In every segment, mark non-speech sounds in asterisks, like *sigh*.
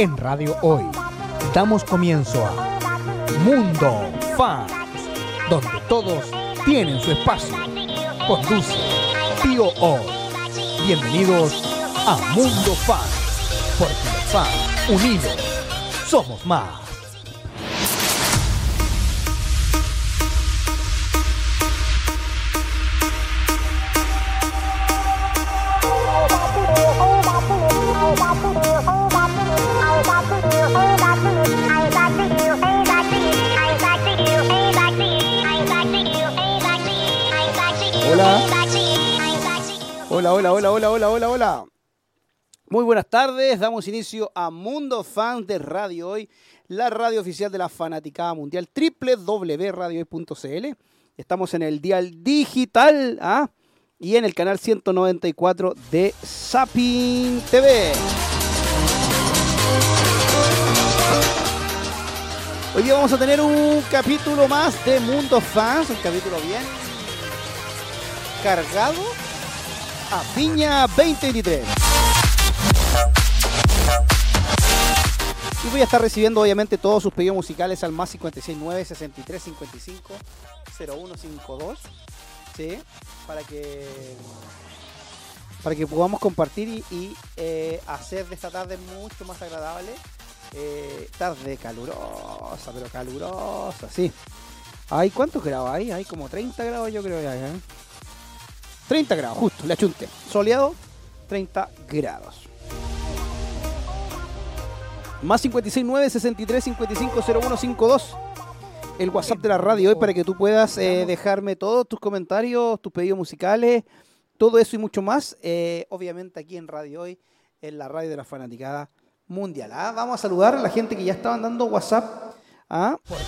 En Radio Hoy damos comienzo a Mundo Fans, donde todos tienen su espacio. Conduce Tío Hoy. Bienvenidos a Mundo Fans, porque los fans unidos somos más. Hola, hola, hola, hola, hola, hola. Muy buenas tardes, damos inicio a Mundo Fans de Radio Hoy, la radio oficial de la fanaticada mundial, www.radiohoy.cl. Estamos en el dial digital ¿ah? y en el canal 194 de Sapin TV. Hoy día vamos a tener un capítulo más de Mundo Fans, un capítulo bien cargado a Viña 2023. Y voy a estar recibiendo obviamente todos sus pedidos musicales al más 569 63 55 0152. ¿Sí? Para que para que podamos compartir y, eh, hacer de esta tarde mucho más agradable. Eh, tarde calurosa, pero calurosa, sí. ¿Hay cuántos grados hay? Hay como 30 grados yo creo ya, ¿eh? 30 grados, justo, le achunte. Soleado, 30 grados. Más 569 63 55 0152. El WhatsApp de la radio hoy para que tú puedas eh, dejarme todos tus comentarios, tus pedidos musicales, todo eso y mucho más. Eh, obviamente aquí en Radio Hoy, en la radio de la fanaticada mundial. ¿ah? Vamos a saludar a la gente que ya estaban dando WhatsApp. ¿ah? Porque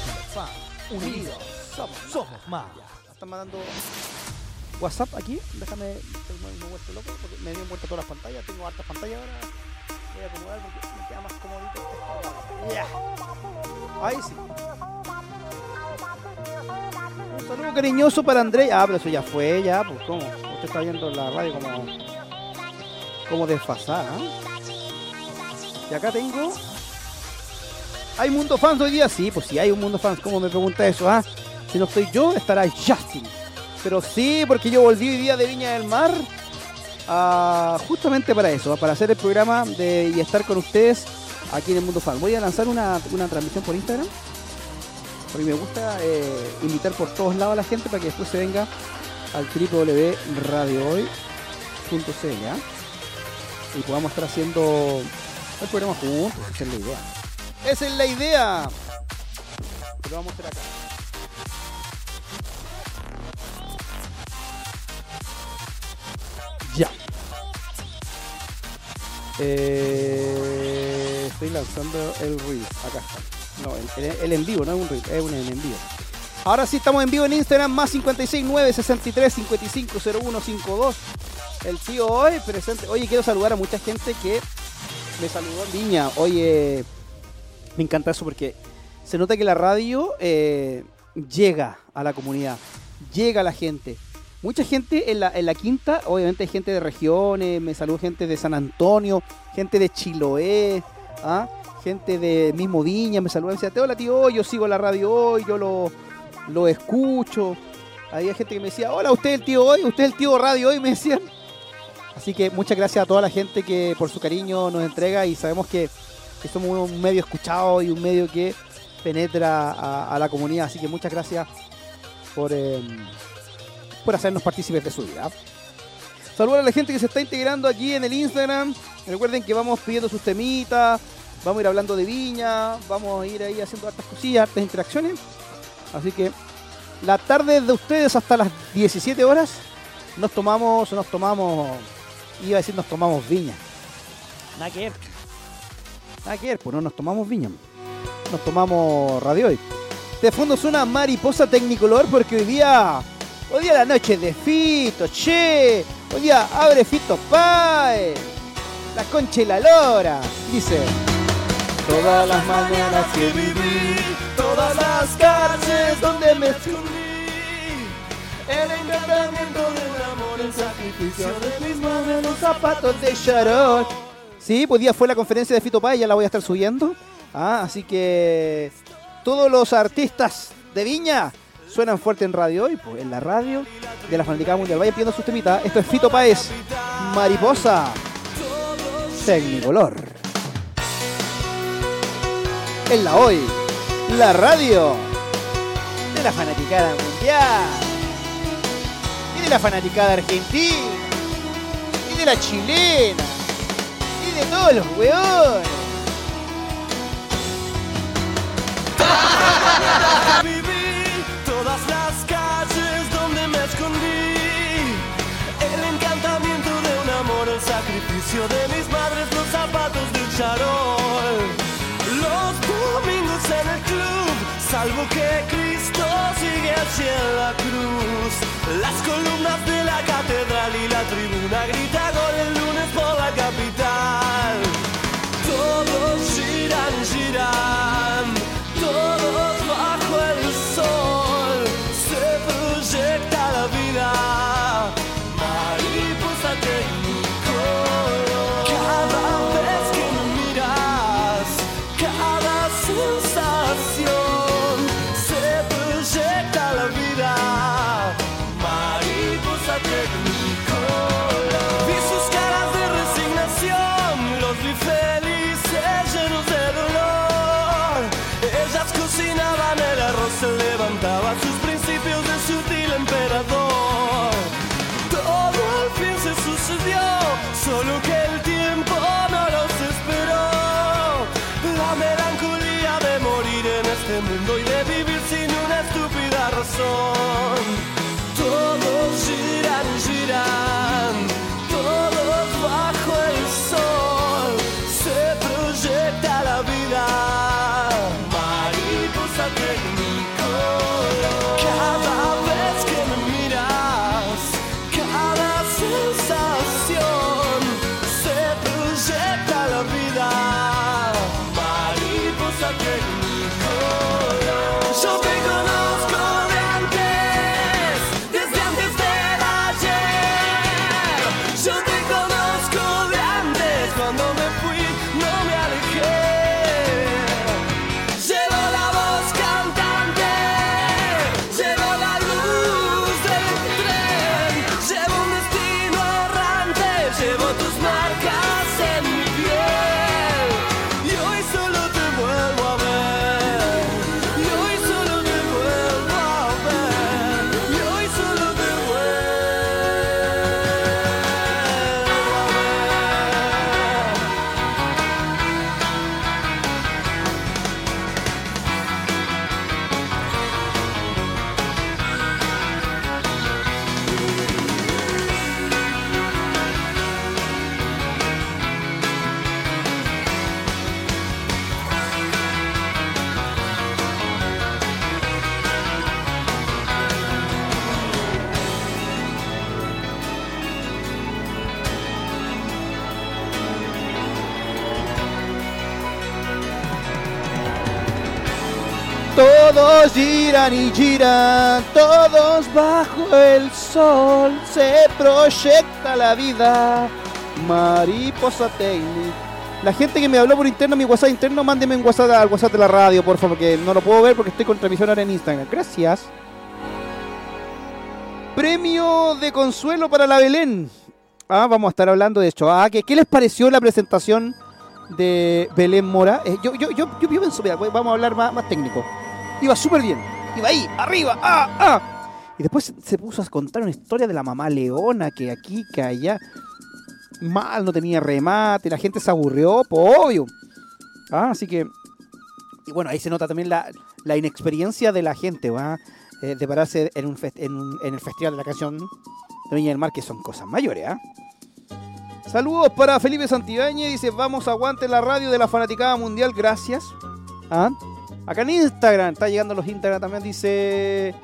unidos somos, somos más. Están mandando WhatsApp aquí. Déjame, me, he loco porque me dio vuelta todas las pantallas. Tengo hartas pantallas ahora. Voy a acomodar porque me queda más comodito. Ya. Ahí sí. Un saludo cariñoso para André. Ah, pero eso ya fue, ya. Pues, ¿cómo? Usted está viendo la radio como, como desfasada. ¿eh? Y acá tengo. ¿Hay mundo fans hoy día? Sí, pues sí, hay un mundo fans. ¿Cómo me pregunta eso? Ah, si no estoy yo, estará Justin. Pero sí, porque yo volví hoy día de Viña del Mar ah, justamente para eso, para hacer el programa de, y estar con ustedes aquí en el Mundo Fan. Voy a lanzar una, una transmisión por Instagram, porque me gusta eh, invitar por todos lados a la gente para que después se venga al www.radiohoy.cl ¿ah? y podamos estar haciendo el programa juntos, esa es la idea. Esa es la idea. Lo vamos a hacer acá. Ya. Eh, estoy lanzando el reel. Acá está. No, el, el- en vivo, no es un reel, es un en vivo. Ahora sí estamos en vivo en Instagram, más 569 63 55 0152. El tío hoy presente. Oye, quiero saludar a mucha gente que me saludó en Viña. Oye, me encanta eso porque se nota que la radio eh, llega a la comunidad, llega a la gente. Mucha gente en la, en la quinta, obviamente hay gente de regiones, me saludó gente de San Antonio, gente de Chiloé, ¿ah? gente de mismo Viña, me saludan, me decía, hola tío, yo sigo la radio hoy, yo lo, lo escucho. Había gente que me decía, hola, usted es el tío hoy, usted es el tío radio hoy, me decían. Así que muchas gracias a toda la gente que por su cariño nos entrega y sabemos que, que somos un medio escuchado y un medio que penetra a, la comunidad. Así que muchas gracias por, eh, por hacernos partícipes de su vida. Saludos a la gente que se está integrando aquí en el Instagram. Recuerden que vamos pidiendo sus temitas, vamos a ir hablando de viña, vamos a ir ahí haciendo hartas cosillas, hartas interacciones. Así que la tarde de ustedes hasta las 17 horas nos tomamos, nos tomamos, iba a decir nos tomamos viña. Nada que ver. Nada que ver, pues no nos tomamos viña. Nos tomamos radio hoy. De fondo suena mariposa tecnicolor porque hoy día, hoy día la noche de Fito, che. Hoy día abre Fito Pae. La concha y la lora. Dice. Todas las mañanas que viví, todas las calles donde me escondí. El encantamiento del amor, el sacrificio de mis manos, los zapatos de Sharon. Sí, pues día fue la conferencia de Fito Páez, ya la voy a estar subiendo. Ah, así que todos los artistas de Viña suenan fuerte en radio hoy, pues en la radio de la Fanaticada Mundial. Vayan pidiendo sus temitas. Esto es Fito Páez, Mariposa, Tecnicolor. En la hoy, la radio de la Fanaticada Mundial. Y de la Fanaticada Argentina. Y de la chilena. Y de todos los weones. *laughs* de mis madres, los zapatos del charol. Los domingos en el club, salvo que Cristo sigue en la cruz. Las columnas de la catedral y la tribuna grita gol el lunes por la capital. Todos giran, giran, Giran y giran, todos bajo el sol, se proyecta la vida. Mariposa Technic. La gente que me habló por interno, mi WhatsApp interno, mándeme un WhatsApp al WhatsApp de la radio, por favor, porque no lo puedo ver porque estoy con transmisión ahora en Instagram. Gracias. Premio de consuelo para la Belén. Ah, vamos a estar hablando de esto. Ah, ¿qué, les pareció la presentación de Belén Mora? Eh, yo, yo, yo, yo, pienso, mira, vamos a hablar más, más técnico. Iba súper bien. Iba ahí, arriba, ah, ah. Y después se puso a contar una historia de la mamá leona, que aquí, que allá. Mal, no tenía remate, la gente se aburrió, pues obvio. Ah, así que. Y bueno, ahí se nota también la, la inexperiencia de la gente, ¿va? Eh, de pararse en, un fest- en, un- en el Festival de la Canción de Viña del Mar, que son cosas mayores, ¿ah? Saludos para Felipe Santibáñez, dice, vamos, aguante la radio de la Fanaticada Mundial, gracias. ¿Ah? Acá en Instagram, está llegando los Instagram también, dice...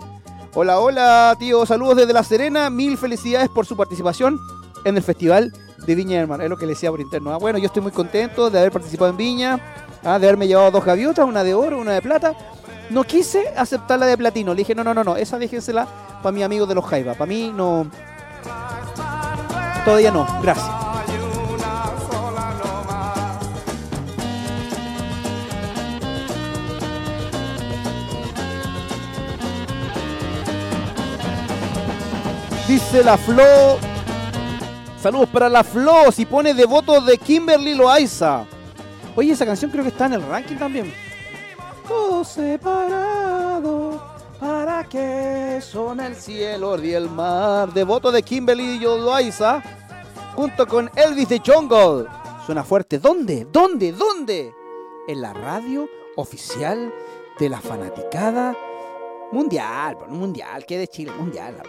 Hola, hola, tío, saludos desde La Serena, mil felicidades por su participación en el Festival de Viña del Mar, es lo que le decía por interno. Ah, bueno, yo estoy muy contento de haber participado en Viña, ah, de haberme llevado dos gaviotas, una de oro, una de plata. No quise aceptar la de platino, le dije, no, no, no, no, esa déjensela para mis amigos de los Jaiba, para mí no... Todavía no, gracias. Dice la Flo. Saludos para la Flo. Si pone de voto de Kimberly Loaiza. Oye, esa canción creo que está en el ranking también. Todos separados. ¿Para qué son el cielo y el mar? De voto de Kimberly Loaiza. Junto con Elvis de Jungle. Suena fuerte. ¿Dónde? ¿Dónde? ¿Dónde? En la radio oficial de la fanaticada mundial. Bueno, mundial. ¿Qué de Chile? Mundial.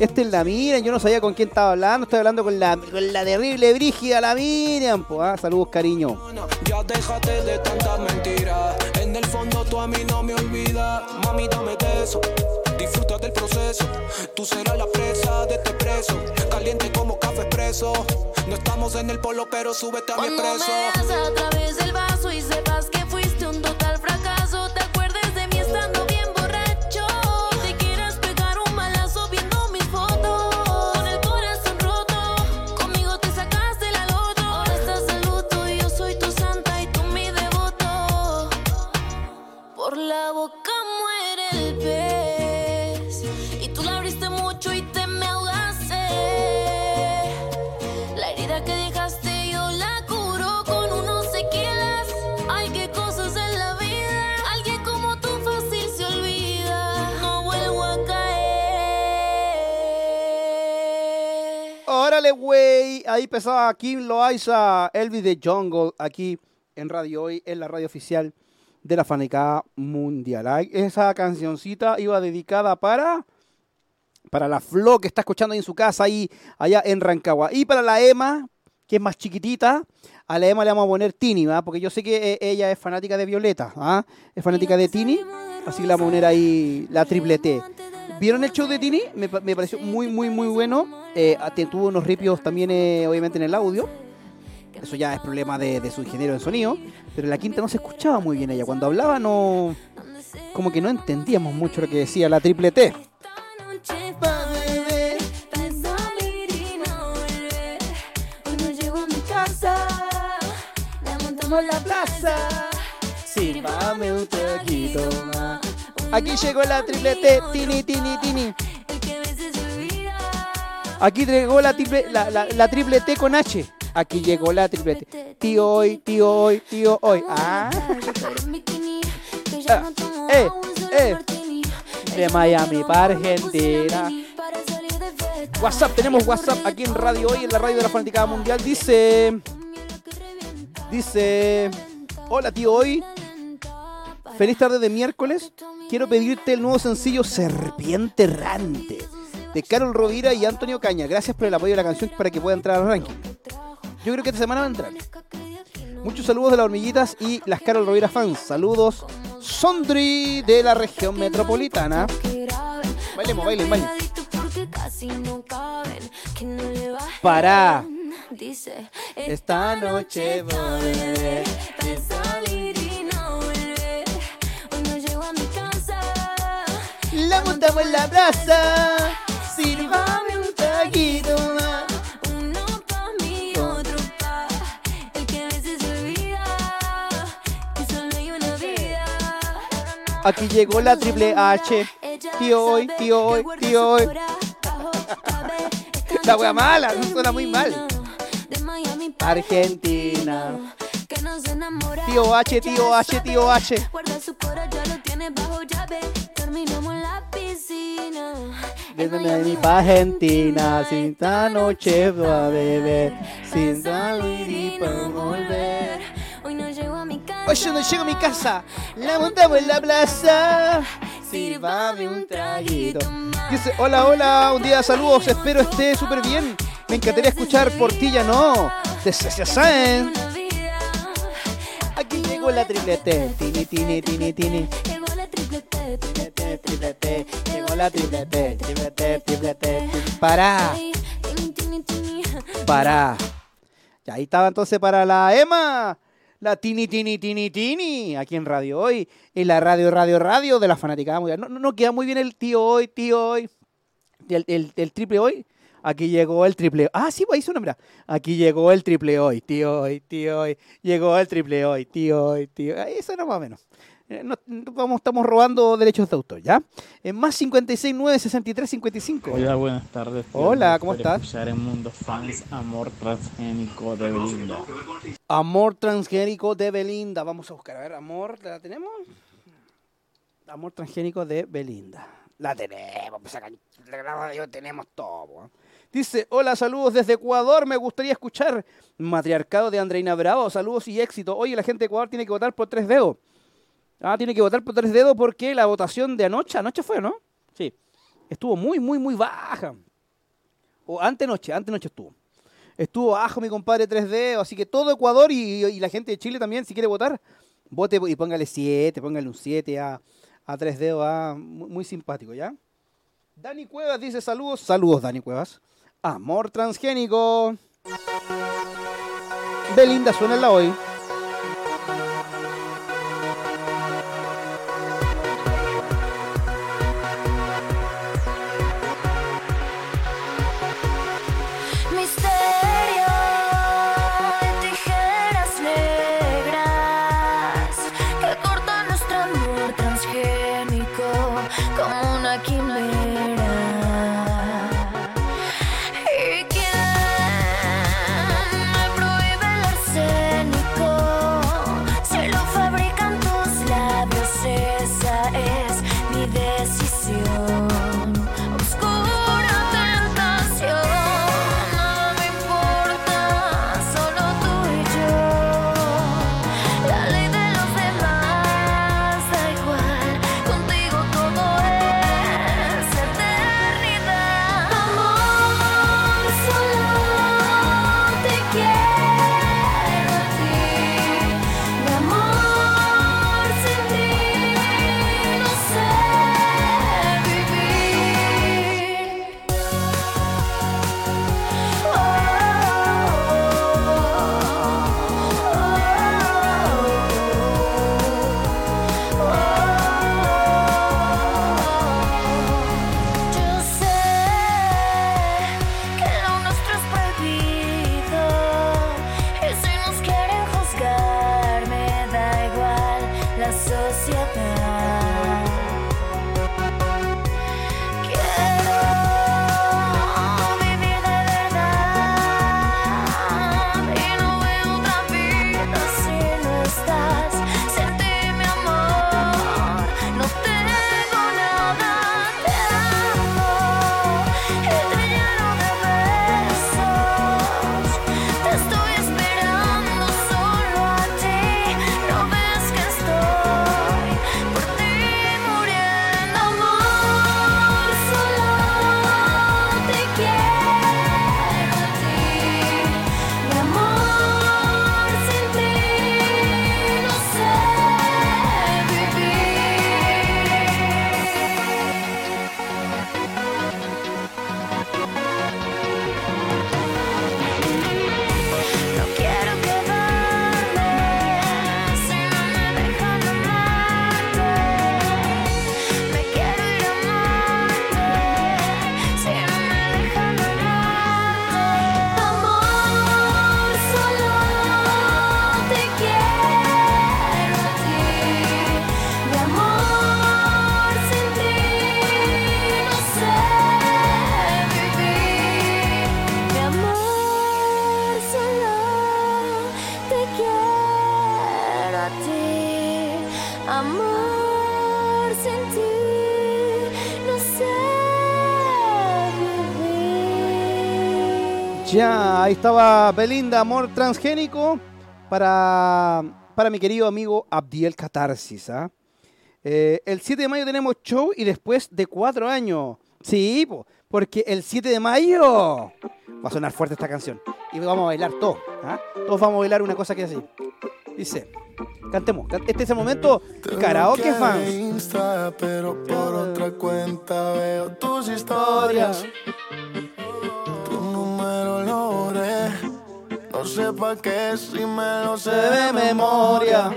Esta es la Miriam, yo no sabía con quién estaba hablando, estoy hablando con la, con la terrible brígida, la Miriam. po, ah, Saludos, cariño. Ya déjate de tantas mentiras. En el fondo tú a mí no me olvidas. Mami, dame de eso. Disfruta del proceso. Tú serás la presa de este preso. Caliente como café expreso. No estamos en el polo, pero súbete a mi expreso. Empezaba Kim Loaiza, Elvis de Jungle, aquí en Radio Hoy, en la radio oficial de la Fanicada Mundial. Esa cancioncita iba dedicada para para la Flo que está escuchando ahí en su casa, ahí allá en Rancagua. Y para la Emma, que es más chiquitita, a la Emma le vamos a poner Tini, porque yo sé que eh, ella es fanática de Violeta, ¿ah? es fanática de Tini, así que le vamos a poner ahí la triple T. ¿Vieron el show de Tini? Me, me pareció muy, muy, muy bueno. Eh, tuvo unos ripios también, eh, obviamente, en el audio. Eso ya es problema de, su ingeniero de sonido. Pero la quinta no se escuchaba muy bien ella. Cuando hablaba, no. Como que no entendíamos mucho lo que decía la triple T. la plaza. Sírvame un traguito más. Aquí llegó la triple T. Tini, tini, tini. Aquí llegó la triple, la, la- la T con H. Aquí llegó la triple T. Tío hoy, tío hoy, tío hoy. Ah. Ah, eh, eh. De Miami para Argentina. WhatsApp, tenemos WhatsApp aquí en Radio Hoy, en la radio de la Fanaticada Mundial. Dice. Dice. Hola tío Hoy. Feliz tarde de miércoles. Quiero pedirte el nuevo sencillo Serpiente Errante de Carol Rovira y Antonio Caña. Gracias por el apoyo de la canción para que pueda entrar al ranking. Yo creo que esta semana va a entrar. Muchos saludos de las hormiguitas y las Carol Rovira fans. Saludos, Sondri de la región metropolitana. Bailemos, bailen, bailen. Para. Esta noche voy a beber. La montamos en la plaza. Sírvame un traguito más. Uno pa' mí, otro pa' el que a veces se olvida que solo hay una vida. Aquí llegó la triple H. Tío hoy, tío hoy, tío hoy. *laughs* La wea mala, suena muy mal. Argentina. No. Tío H, tío H, tío H. Guarda su cora, ya lo tiene bajo llave. Terminamos piscina. Desde pa' Argentina, sin esta noche voy a beber, sin salir y pa' volver. Hoy no llego a mi casa. Hoy yo no llego a mi casa, la montamos en la plaza. Sírvame un traguito. Dice, hola, hola, un día saludos, espero esté súper bien. Me encantaría escuchar por ti ya no. De Cecia Sáenz. Aquí llegó la triplete. Tini, tini, tini, tini. Triplete. Llegó la triplete. Triplete, triplete. Para, para. Ya ahí estaba entonces para la Emma. La Tini, Tini, Tini, Tini. Aquí en Radio Hoy. En la radio, radio, radio de la fanática mundial. No, no, no queda muy bien el tío hoy, tío hoy. El, el- triple hoy. Aquí llegó el triple. Ah, sí, pues ahí suena, mira. Aquí llegó el triple hoy, tío hoy, tío hoy. Llegó el triple hoy, tío hoy, tío. Ahí suena más o menos. Eh, no- vamos, estamos robando derechos de autor, ¿ya? En más 56 9 63 55. Hola, buenas tardes. Hola, ¿cómo estás? Escuchar en Mundo Fans Amor Transgénico de Belinda. Amor transgénico de Belinda. Vamos a buscar, a ver, amor, ¿la tenemos? Amor transgénico de Belinda. La tenemos, pues acá, Dios, tenemos todo. ¿eh? Dice, hola, saludos desde Ecuador, me gustaría escuchar Matriarcado de Andreina Bravo, saludos y éxito. Oye, la gente de Ecuador tiene que votar por tres dedos. Ah, tiene que votar por tres dedos porque la votación de anoche, anoche fue, ¿no? Sí, estuvo muy, muy, muy baja. O antenoche, antenoche estuvo. Estuvo bajo mi compadre 3D, así que todo Ecuador y, la gente de Chile también, si quiere votar, vote y póngale 7, póngale un 7 a, a 3D, ah, muy, muy simpático, ¿ya? Dani Cuevas dice saludos, saludos Dani Cuevas. Amor transgénico. Belinda, suena la hoy. Ya, ahí estaba Belinda, Amor Transgénico, para, para mi querido amigo Abdiel Catarsis. ¿ah? Eh, el 7 de mayo tenemos show y después de cuatro años. Sí, po, porque el 7 de mayo va a sonar fuerte esta canción. Y vamos a bailar todos. ¿ah? Todos vamos a bailar una cosa que es así. Dice, cantemos. can- Este es el momento karaoke fans. Insta, pero por otra cuenta veo tus historias. No sé pa' qué si me lo sé de memoria.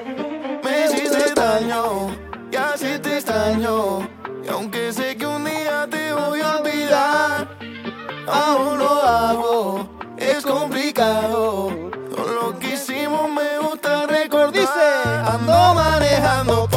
Me hiciste daño y así te extraño. Y aunque sé que un día te voy a olvidar, aún lo hago. Es complicado. Todo lo que hicimos me gusta recordar. Dice, ando manejando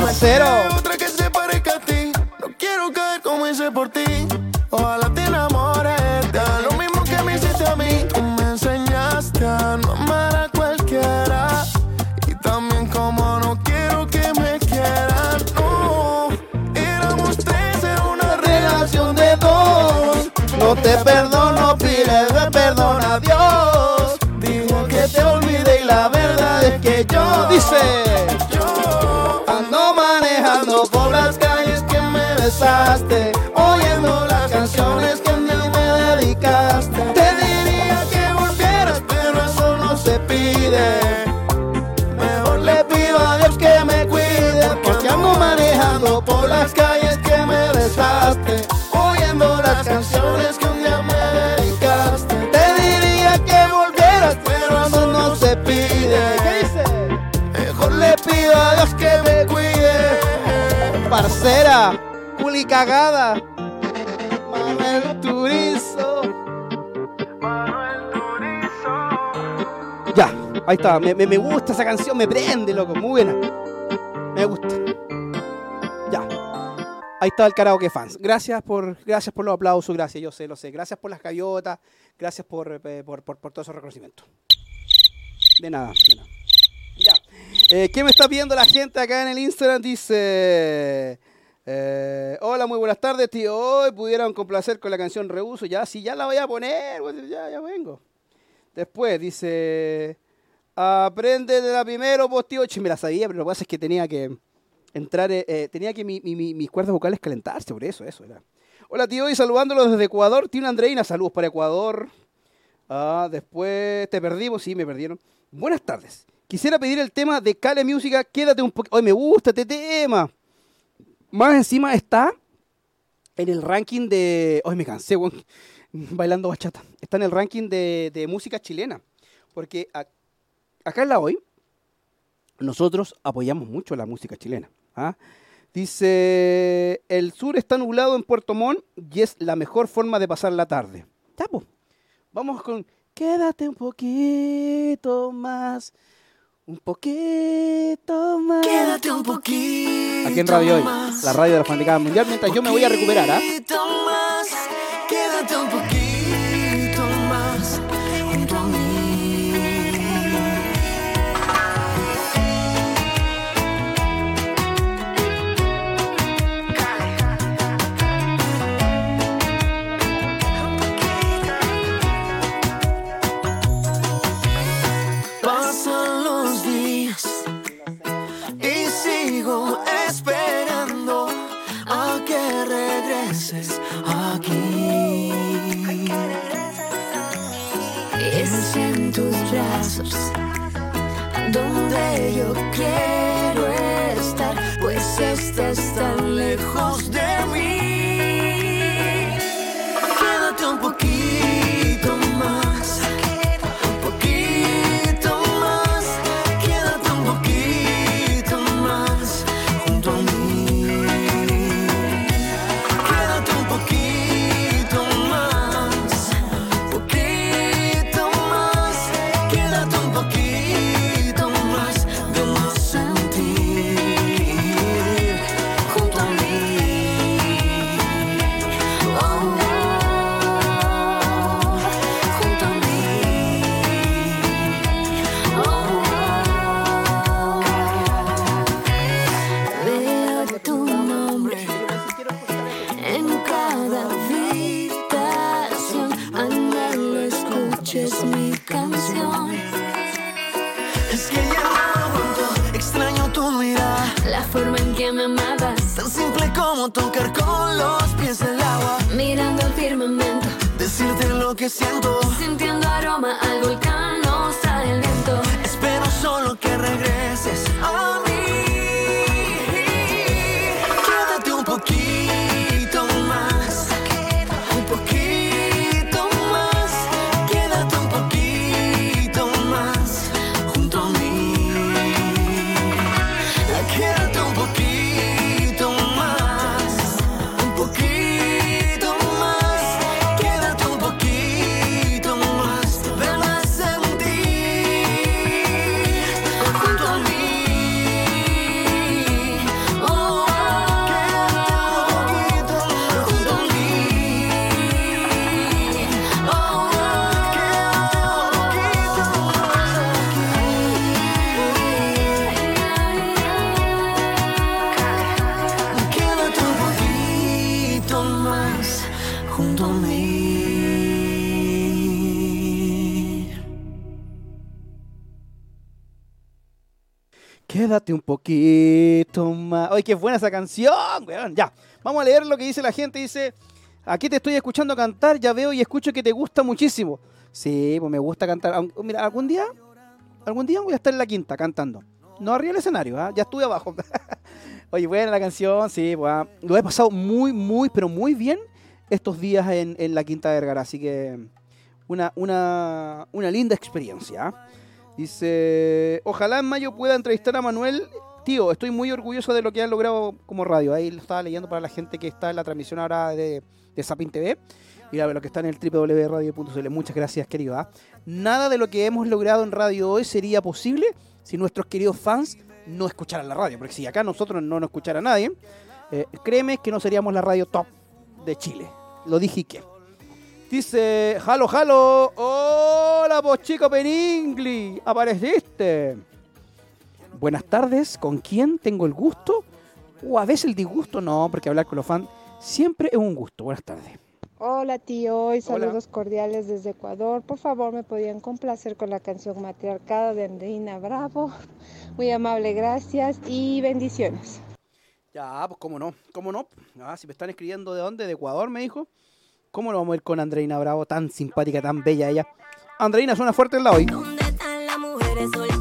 parcero. Otra que se parezca a ti. No quiero caer como hice por ti. Ojalá te enamores De lo mismo que me hiciste a mí. Tú me enseñaste a no amar a cualquiera. Y también como no quiero que me quieran No. Éramos tres, era una relación de dos. No te perdono, pide perdón a Dios. Digo que te olvide y la verdad es que yo Dice, Parcera, culi cagada. Manuel Turizo. Ya, ahí está. Me, me- me gusta esa canción, me prende, loco. Muy buena. Me gusta. Ya. Ahí está el karaoke fans. Gracias por, gracias por los aplausos, gracias, yo sé, lo sé. Gracias por las gaviotas, gracias por, eh, por, por, por todo ese reconocimiento. De nada, de nada. Ya. Eh, ¿Qué me está pidiendo la gente acá en el Instagram? Dice. Eh, hola, muy buenas tardes, tío. Hoy pudieron complacer con la canción Reuso. Ya, sí, ya la voy a poner. pues, Ya, ya vengo. Después dice. Aprende de la primero, pues tío. Che, me la sabía, pero lo que pasa es que tenía que entrar. eh, eh, tenía que mi- mi- mi- mis cuerdas vocales calentarse, por eso, eso era. Hola, tío. Y saludándolos desde Ecuador. Tiene Andreina, saludos para Ecuador. Ah, después te perdimos, sí, me perdieron. Buenas tardes. Quisiera pedir el tema de Cale Música, quédate un poquito. Hoy me gusta este tema. Más encima está en el ranking de. Hoy me cansé, weón. *laughs* Bailando bachata. Está en el ranking de, música chilena. Porque acá en la hoy, nosotros apoyamos mucho la música chilena. ¿ah? Dice: El sur está nublado en Puerto Montt y es la mejor forma de pasar la tarde. Ya, po. Vamos con Quédate un poquito más. Un poquito más. Quédate un poquito. Aquí en Radio Hoy, más. la radio de la Fanaticada Mundial, mientras yo me voy a recuperar, ¿ah? poquito más, quédate un poquito donde yo quiero estar, pues estás tan lejos de mí. Que siento. sintiendo aroma al volcán, Quédate un poquito más. Oye, qué buena esa canción, weón. Ya, vamos a leer lo que dice la gente. Dice, aquí te estoy escuchando cantar, ya veo y escucho que te gusta muchísimo. Sí, pues me gusta cantar. Mira, algún día, algún día voy a estar en la quinta cantando. No arriba del escenario, ¿ah? ya estuve abajo. *laughs* Oye, buena la canción, sí, pues, ah, lo he pasado muy, muy, pero muy bien estos días en, en la Quinta Vergara, así que una, una, una linda experiencia. ¿ah? Dice, ojalá en mayo pueda entrevistar a Manuel. Tío, estoy muy orgulloso de lo que han logrado como radio. Ahí lo estaba leyendo para la gente que está en la transmisión ahora de, de Sapin TV. Y lo que está en el www.radio.cl. Muchas gracias, querido. ¿ah? Nada de lo que hemos logrado en radio hoy sería posible si nuestros queridos fans no escucharan la radio. Porque si acá nosotros no nos escuchara nadie, eh, créeme que no seríamos la radio top de Chile. Lo dije y qué. Dice, jalo, jalo. Hola, vos chico Peningli. Apareciste. Buenas tardes. ¿Con quién tengo el gusto? O a veces el disgusto. No, porque hablar con los fans siempre es un gusto. Buenas tardes. Hola tío, y Hola. saludos cordiales desde Ecuador. Por favor, me podían complacer con la canción Matriarcado de Andreina Bravo. Muy amable, gracias y bendiciones. Ya, pues cómo no, cómo no. Ah, si me están escribiendo de dónde, de Ecuador, me dijo. ¿Cómo lo vamos a ir con Andreina Bravo? Tan simpática, tan bella ella. Andreina, suena fuerte el la hoy. ¿Dónde están las mujeres solteras?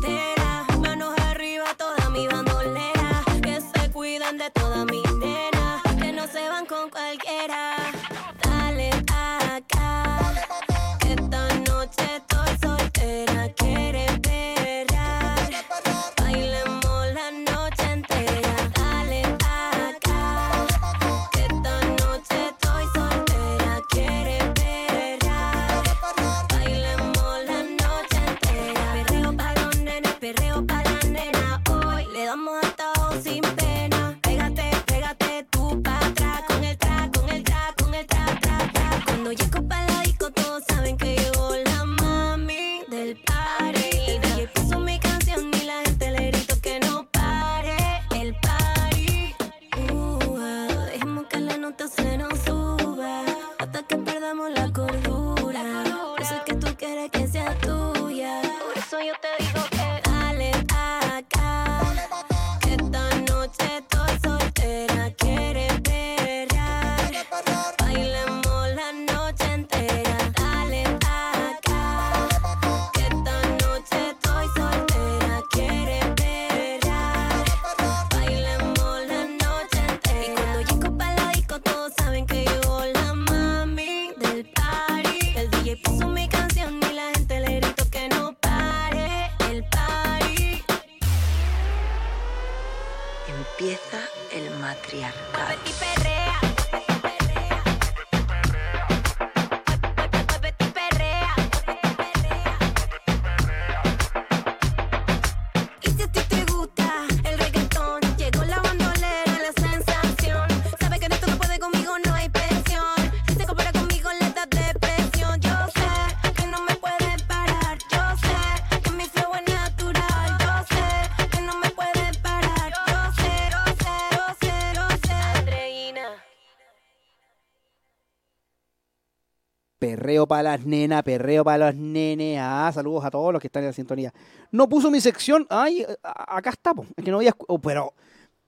Para las nenas, perreo para los nenes. Ah, saludos a todos los que están en la sintonía. No puso mi sección. Ay, acá está, po. Es que no voy a escu- oh, pero,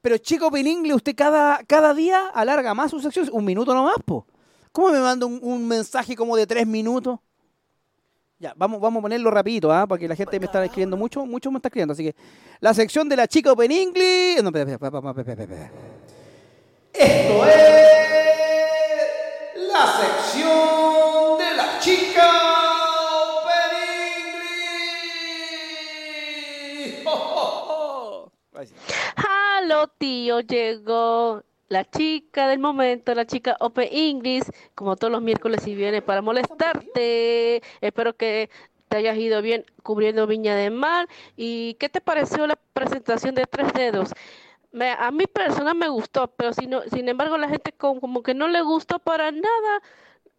pero chico Peningle, usted cada, cada día alarga más su sección. Un minuto nomás, po. ¿Cómo me manda un, mensaje como de tres minutos? Ya, vamos, vamos a ponerlo rapidito, ¿ah? Porque la gente me está escribiendo mucho, mucho me está escribiendo. Así que la sección de la chica Open English. Esto es la sección chica Open. *laughs* Ahí sí. Halo, tío, llegó la chica del momento, la chica Open English, como todos los miércoles y viene para molestarte. Espero que te hayas ido bien cubriendo Viña de Mar. ¿Y qué te pareció la presentación de Tres Dedos? Me- a mí personal me gustó, pero si no- sin embargo la gente como que no le gustó para nada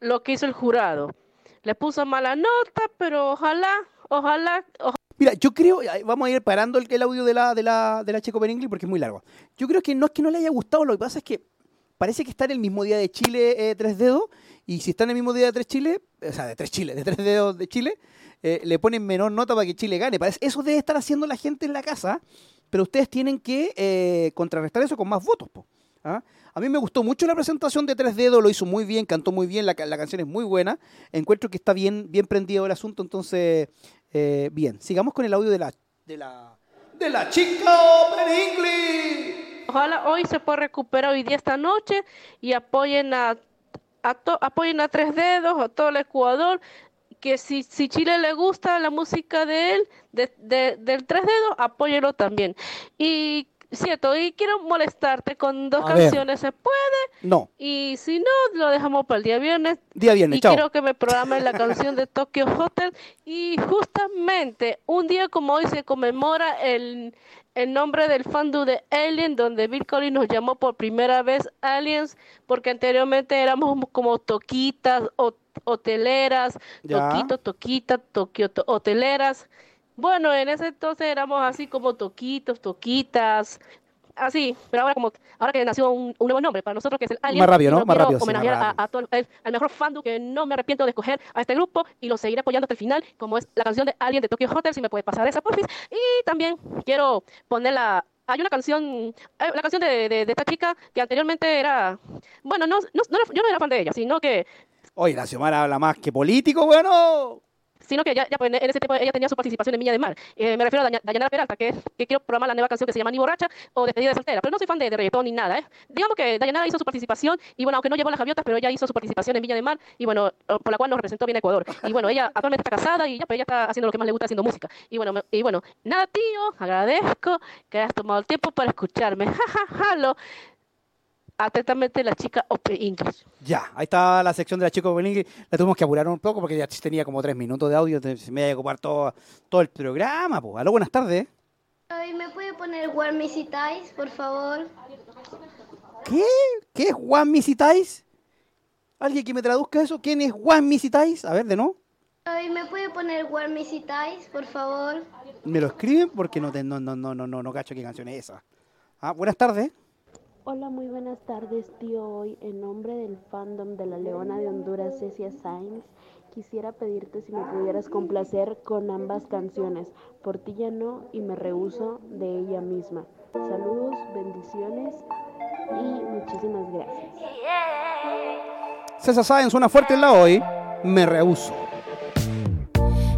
lo que hizo el jurado. Le puso mala nota, pero ojalá, ojalá, ojalá. Mira, yo creo, vamos a ir parando el, el audio de la, de la, de la Checo English porque es muy largo. Yo creo que no es que no le haya gustado, lo que pasa es que parece que está en el mismo día de Chile eh, tres dedos, y si está en el mismo día de tres Chile, o sea, de tres Chile, de tres dedos de Chile, eh, le ponen menor nota para que Chile gane. Eso debe estar haciendo la gente en la casa, pero ustedes tienen que eh, contrarrestar eso con más votos. po, ¿ah? A mí me gustó mucho la presentación de Tres Dedos, lo hizo muy bien, cantó muy bien, la, ca- la canción es muy buena. Encuentro que está bien, bien prendido el asunto, entonces, eh, bien. Sigamos con el audio de la, de la, chica Open English. Ojalá hoy se pueda recuperar hoy día esta noche y apoyen a, apoyen a Tres Dedos, a todo el Ecuador, que si, si Chile le gusta la música de él, de, de- del Tres Dedos, apóyelo también. Y cierto, y quiero molestarte con dos A ver. canciones, ¿se puede? No, Y si no, lo dejamos para el día viernes. día viernes, Y chao. quiero que me programen la canción de Tokyo Hotel. Y justamente un día como hoy se conmemora el, el nombre del fandom de Alien, donde Bill Collins nos llamó por primera vez Aliens, porque anteriormente éramos como toquitas, hoteleras, Ya. toquito, toquita, toquio, to- hoteleras. Bueno, en ese entonces éramos así como toquitos, toquitas, así, pero ahora como ahora que nació un, un nuevo nombre para nosotros que es el Alien, Más rápido, ¿no? Más quiero rápido, sí, más homenajear a- a, todo el- al mejor fandom que no me arrepiento de escoger a este grupo y lo seguiré apoyando hasta el final, como es la canción de Alien de Tokyo Hotel, si me puede pasar esa porfis. Y también quiero poner la hay una canción, hay la canción de, de- de esta chica que anteriormente era, bueno, no, no, no yo no era fan de ella, sino que Oye, la Xiomara habla más que político, bueno. Sino que ya, pues, en ese tiempo ella tenía su participación en Viña de Mar. Eh, me refiero a Dayanara Peralta, que, que quiero programar la nueva canción que se llama Ni Borracha o Despedida de Soltera, pero no soy fan de, de reggaetón ni nada. ¿eh? Digamos que Dayanara hizo su participación y bueno, aunque no llevó las gaviotas, pero ella hizo su participación en Viña de Mar y bueno, por la cual nos representó bien a Ecuador. Y bueno, ella actualmente está casada y ya, pues, ella está haciendo lo que más le gusta, haciendo música. Y bueno, me- y bueno, nada tío, agradezco que hayas tomado el tiempo para escucharme. *laughs* Ja, ja, jalo. Atentamente la chica Ope English. Ya, ahí está la sección de la chica Open English. La tuvimos que apurar un poco porque ya tenía como tres minutos de audio, entonces me iba a ocupar todo, todo el programa. Pues. Aló, buenas tardes. Ay, ¿Me puede poner Missy Ties, por favor? ¿Qué? ¿Qué es Juan Misitais? ¿Alguien que me traduzca eso? ¿Quién es Juan Misitais? A ver, de no. Ay, ¿Me puede poner Missy Ties, por favor? ¿Me lo escriben? Porque no, te, no, no, no, no, no, no cacho qué canción es esa. Ah, buenas tardes. Hola, muy buenas tardes, tío. Hoy, en nombre del fandom de la Leona de Honduras, Cecia Sainz, quisiera pedirte si me pudieras complacer con ambas canciones, Por ti ya no y Me rehuso de ella misma. Saludos, bendiciones y muchísimas gracias. César Sáenz suena fuerte en la hoy. Me rehuso.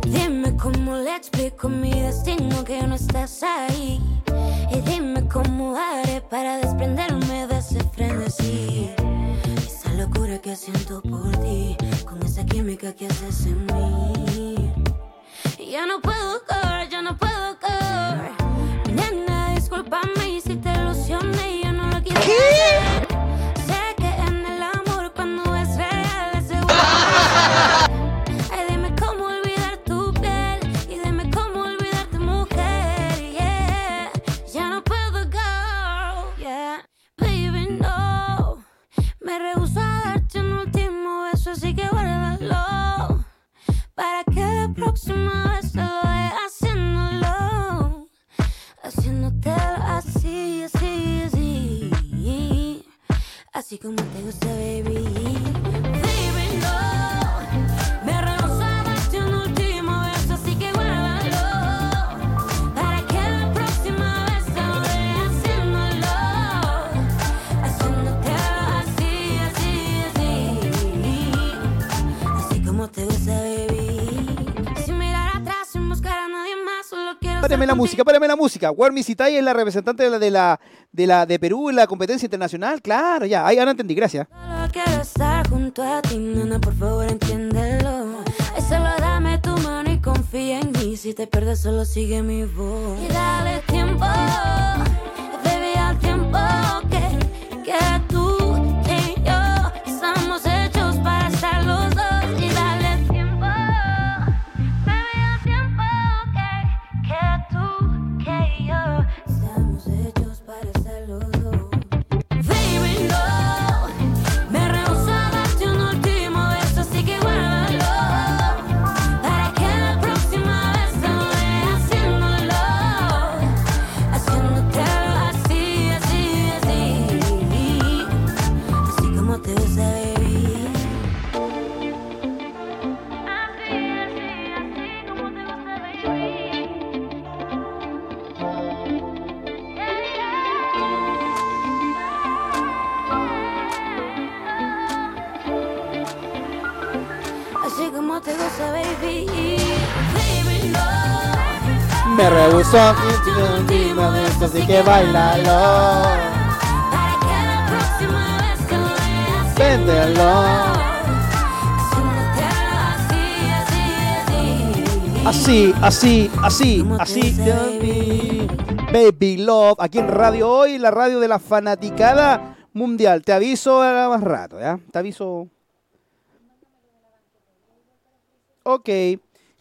Dime cómo le explico mi destino que no estás ahí. Y dime cómo haré para desprenderme de ese frenesí. Esa locura que siento por ti, con esa química que haces en mí. Ya no puedo correr, ya no puedo correr. Nena, discúlpame si te ilusioné, yo no lo quiero. hacer. Así que guárdalo. Para que la próxima vez lo vaya haciéndolo. Haciéndotelo así, así, así. Así como te gusta, baby. Cuénteme la música, párame la música. Warmisitay es la representante de la, de la de la de Perú en la competencia internacional. Claro, ya, ahí ahora entendí, gracias. Solo quiero estar junto a ti, nena, por favor entiéndelo. Solo dame tu mano y confía en mí. Si te pierdes, solo sigue mi voz. Y dale tiempo, baby, al tiempo que, que Me rehusó así que bailalo. Véndelo. así, así, así. Así. Baby Love, aquí en Radio Hoy, la radio de la fanaticada mundial. Te aviso a más rato, ¿ya? Te aviso. Ok.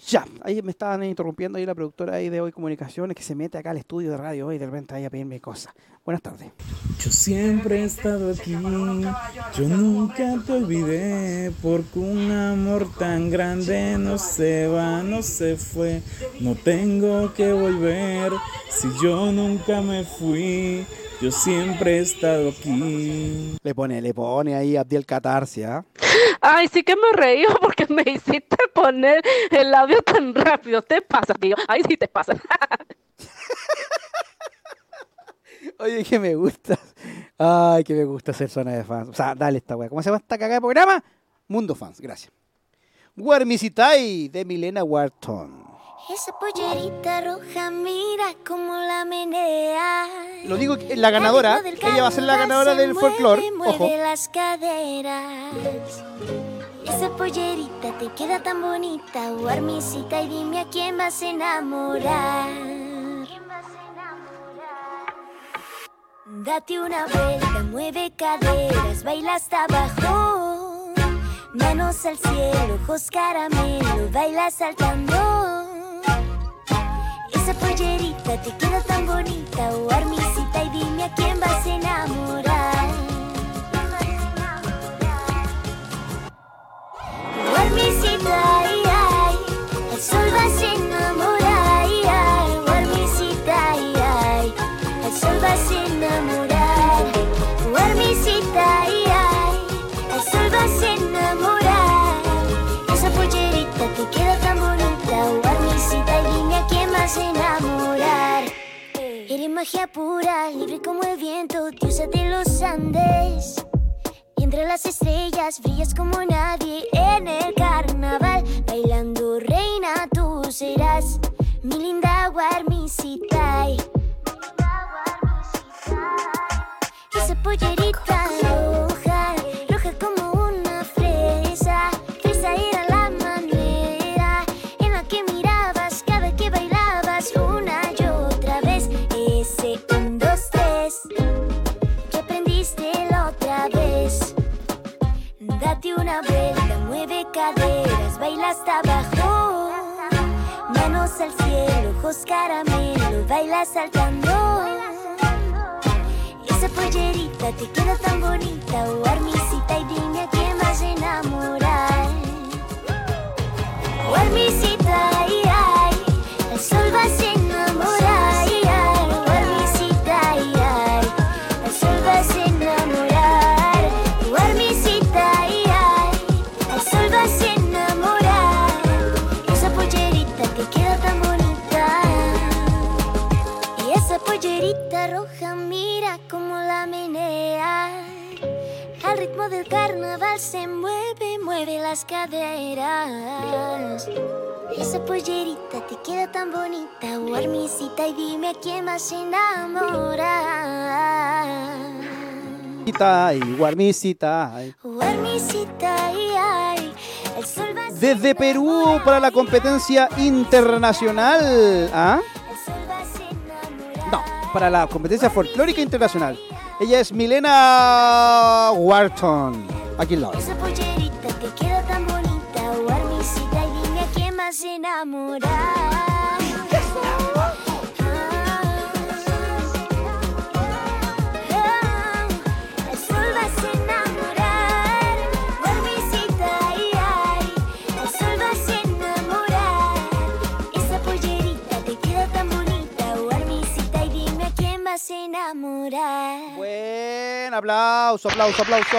Ya, ahí me estaban interrumpiendo ahí la productora ahí de Hoy Comunicaciones que se mete acá al estudio de Radio Hoy y de repente ahí a pedirme cosas. Buenas tardes. Yo siempre he estado aquí, yo nunca te olvidé, porque un amor tan grande no se va, no se fue, no tengo que volver, si yo nunca me fui, yo siempre he estado aquí. Le pone, le pone ahí Abdiel Catarsia. Ay, sí que me reí *laughs* porque me hiciste poner el labio tan rápido. Te pasa, tío. Ay, sí te pasa. *laughs* Oye, que me gusta. Ay, que me gusta ser zona de fans. O sea, dale esta weá. ¿Cómo se llama esta cagada de programa? Mundo Fans, gracias. Warmisitai de Milena Wharton. Esa pollerita roja, mira cómo la menea. Lo digo la ganadora, ella va a ser la ganadora se del folclore. Ojo. las caderas. Esa pollerita te queda tan bonita, guarmisita, y dime a quién vas a enamorar. Date una vuelta, mueve caderas, baila hasta abajo. Manos al cielo, ojos caramelo, baila saltando. Pollerita te queda tan bonita, oh armisita, y dime a quién vas a enamorar. Oh, armisita, ay, ay, el sol vas a enamorar, pura, libre como el viento, diosa de los Andes. Y entre las estrellas brillas como nadie en el carnaval. Bailando reina tú serás mi linda. Esa pollerita roja, hasta abajo. Manos al cielo, ojos caramelo, baila saltando. Esa pollerita te queda tan bonita, oh armisita, y dime a quién vas a enamorar. Oh armisita, ay, ay, el sol vas a Y pollerita roja, mira cómo la menea. Al ritmo del carnaval se mueve, mueve las caderas. Esa pollerita te queda tan bonita, guarmisita, y dime a quién más enamora. Guarmisita y guarmisita. ay. Guarmisita, ay, ay, el sol va a Desde Perú para la competencia internacional. ¿Ah? Para la competencia folclórica internacional. Ella es Milena Wharton. Aquí lado. Esa pollerita te queda tan bonita, guarmisita, y dime a quién más enamora. A enamorar. Buen aplauso, aplauso, aplauso.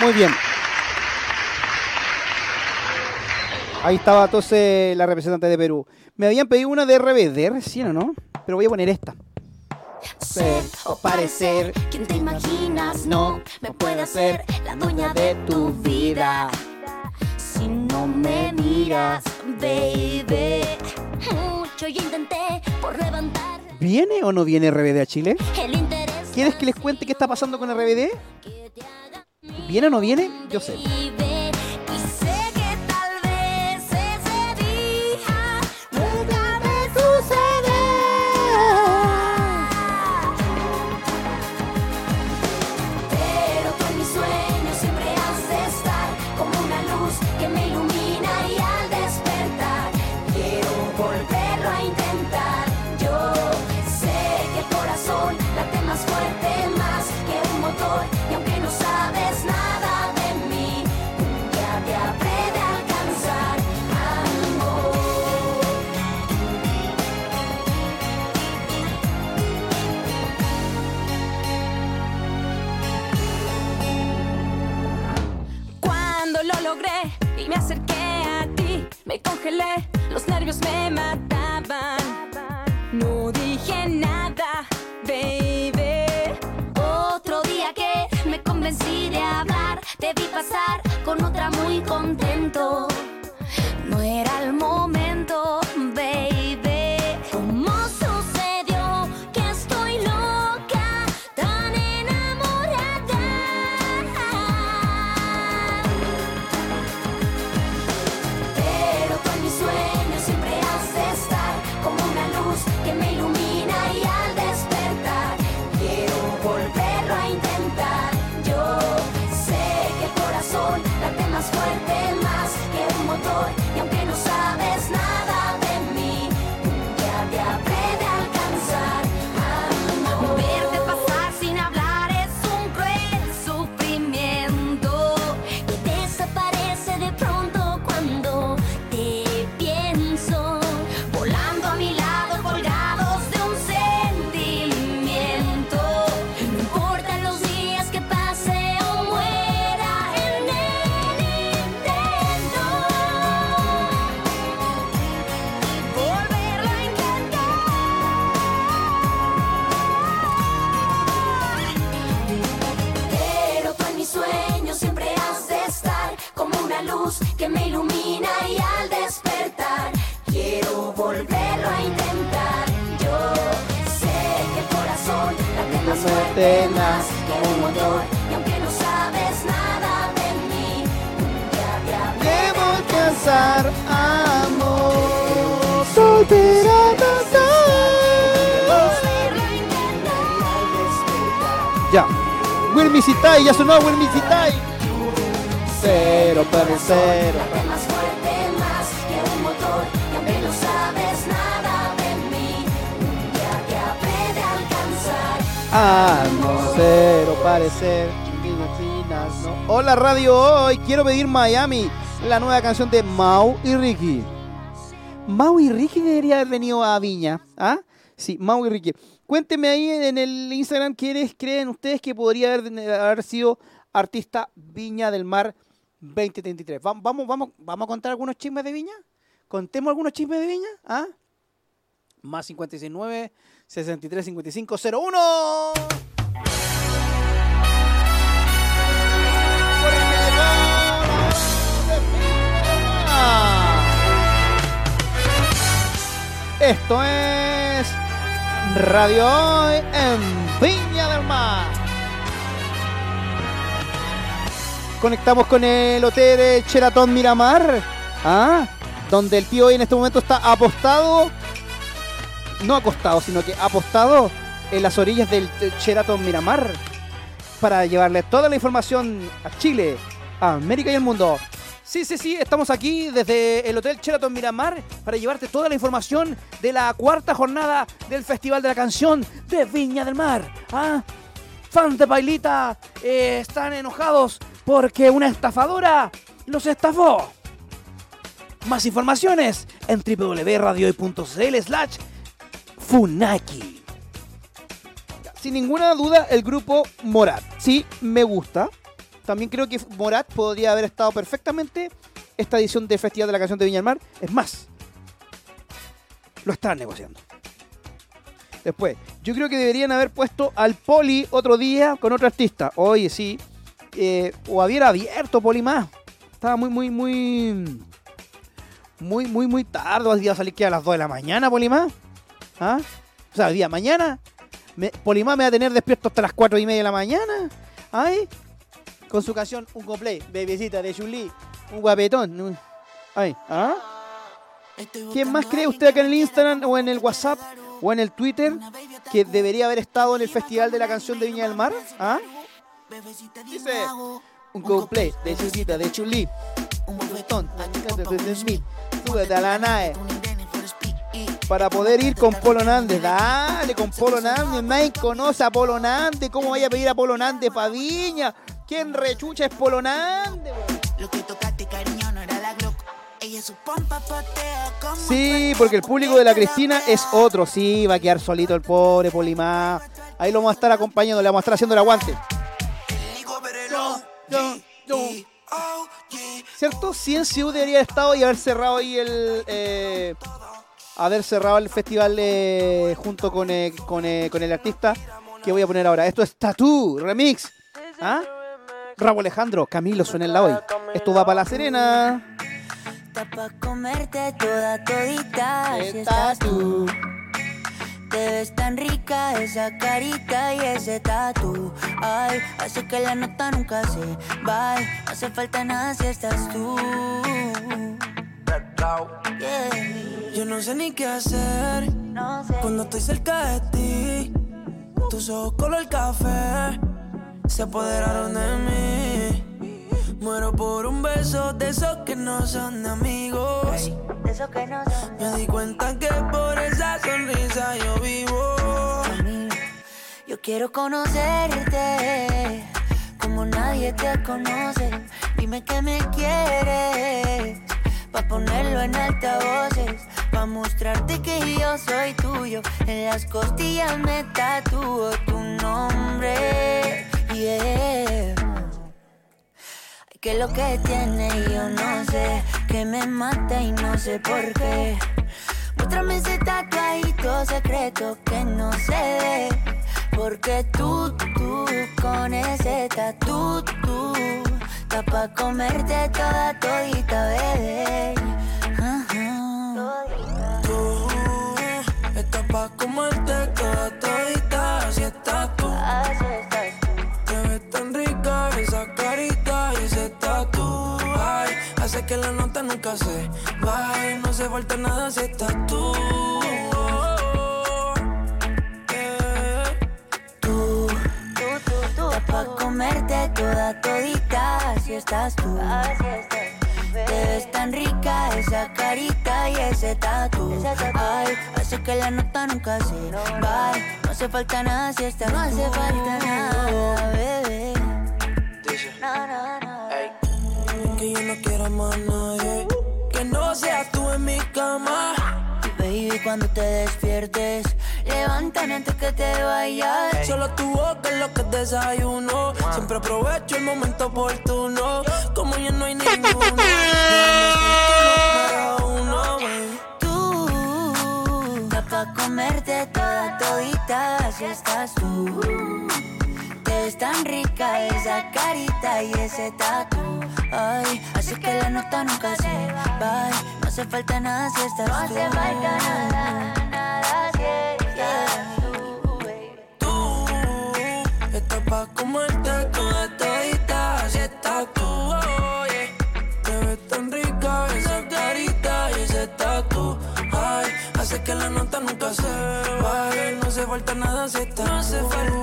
Muy bien. Ahí estaba entonces la representante de Perú. Me habían pedido una de RBD recién, ¿o no? Pero voy a poner esta. Ser o parecer, ¿Quién te imaginas? no me puede hacer la dueña de tu vida. Si no me miras, baby. Intenté por levantar ¿Viene o no viene RBD a Chile? ¿Quieres que les cuente qué está pasando con RBD? ¿Viene o no viene? Yo sé. Los nervios me mataban. No dije nada, baby. Otro día que me convencí de hablar, te vi pasar con otra muy contento. Wilmisitai, ya sonó. Cero para cero. Late más fuerte, más que un motor y aunque no sabes nada de mí, un día te habré de alcanzar. Ah, no, cero parecer. Filipinas, no. Hola Radio Hoy, quiero pedir Miami, la nueva canción de Mau y Ricky. Mau y Ricky debería haber venido a Viña. ¿Ah? Sí, Mau y Ricky. Cuéntenme ahí en el Instagram quiénes creen ustedes que podría haber, sido artista Viña del Mar 2033. Va- Vamos, vamos, vamos a contar algunos chismes de Viña. Contemos algunos chismes de Viña. ¿Ah? Más 569 63 55 01. Esto es Radio Hoy en Viña del Mar. Conectamos con el hotel Sheraton Miramar, ¿ah? donde el tío hoy en este momento está apostado, no acostado, sino que apostado en las orillas del Sheraton Miramar para llevarle toda la información a Chile, a América y al mundo. Sí, sí, sí, estamos aquí desde el Hotel Sheraton Miramar para llevarte toda la información de la cuarta jornada del Festival de la Canción de Viña del Mar. ¿Ah? Fans de Bailita eh, están enojados porque una estafadora los estafó. Más informaciones en www.radiohoy.cl slash Funaki. Sin ninguna duda, el grupo Morat. Sí, me gusta. También creo que Morat podría haber estado perfectamente esta edición del Festival de la Canción de Viña del Mar. Es más, lo están negociando. Después, yo creo que deberían haber puesto al Poli otro día con otro artista. Oye, sí. Eh, o hubiera abierto Poli más. Estaba muy, muy, muy. Muy, muy, muy tarde. Hoy día salir que a las 2 de la mañana, Polimá. ¿Ah? O sea, el día mañana. Me, Polimá me va a tener despierto hasta las 4 y media de la mañana. Ay. Con su canción Un Complay, Bebecita de Julie. Un guapetón. un- Ay. ¿Ah? ¿Quién más cree usted acá en el Instagram o en el WhatsApp o en el Twitter que debería haber estado en el Festival de la Canción de Viña del Mar? ¿Ah? Dice un complay de Chulita, de Chulí, un Smith, súbete a la nave para poder ir con Polo Nández. Dale, con Polo Nández. Nadie conoce a Polo Nández. ¿Cómo vaya a pedir a Polo Nández pa' Viña? ¿Quién rechucha es Polo Nández? Lo que tocaste, cariño, no era la Glock. Ella su pompa patea como Sí, porque el público de la Cristina es otro. Sí, va a quedar solito el pobre Polimá. Ahí lo vamos a estar acompañando, le vamos a estar haciendo el aguante. ¿Cierto? Ciencio debería haber estado y haber cerrado ahí el. eh, haber cerrado el festival eh, junto con, eh, con, eh, con el artista que voy a poner ahora. Esto es Tattoo Remix. ¿Ah? Rabo Alejandro, Camilo suena en la hoy. Esto va para La Serena. Está pa' comerte toda todita si Estás tú. Te ves tan rica esa carita y ese tatu. Ay, hace que la nota nunca se va. No hace falta nada si estás tú. Yeah. Yo no sé ni qué hacer cuando estoy cerca de ti. Tus ojos color café se apoderaron de mí. Muero por un beso de esos que no son amigos. De eso que no son Me di cuenta que por esa sonrisa yo vivo. Yo quiero conocerte como nadie te conoce. Dime que me quieres pa ponerlo en altavoces, pa mostrarte que yo soy tuyo. En las costillas me tatúo tu nombre. Yeah. Que lo que tiene yo no sé, que me mata y no sé por qué. Muéstrame ese tatuadito secreto que no ve. Porque tú, tú, con ese tatu, tú, está pa' comerte toda todita, bebé. Tú estás pa' comerte toda todita, así que la nota nunca se vaya. No hace falta nada si estás tú. Tú, tú, tú, está pa' comerte toda todita, así estás tú. Te ves tan rica esa carita y ese tatu. Ay, hace que la nota nunca se va. No hace falta nada si estás No hace falta nada, bebé. No, no, no. Yo no quiero más nadie. Que no seas tú en mi cama. Baby, cuando te despiertes, levántame antes que te vayas. Solo tu boca es lo que desayuno. Siempre aprovecho el momento oportuno. Como ya no hay ninguno. *laughs* Tú, Pa' comerte toda todita si estás tú. Ves tan rica esa carita y ese tatu. Ay, así que la nota nunca se va. No hace falta nada si estás tú. No hace falta nada, nada si estás Tú estás pa' comerte toda todita si estás tú. Oye, te ves tan rica esa carita y ese tatu. Ay, hace que la nota nunca se baje. No hace falta nada si estás No hace falta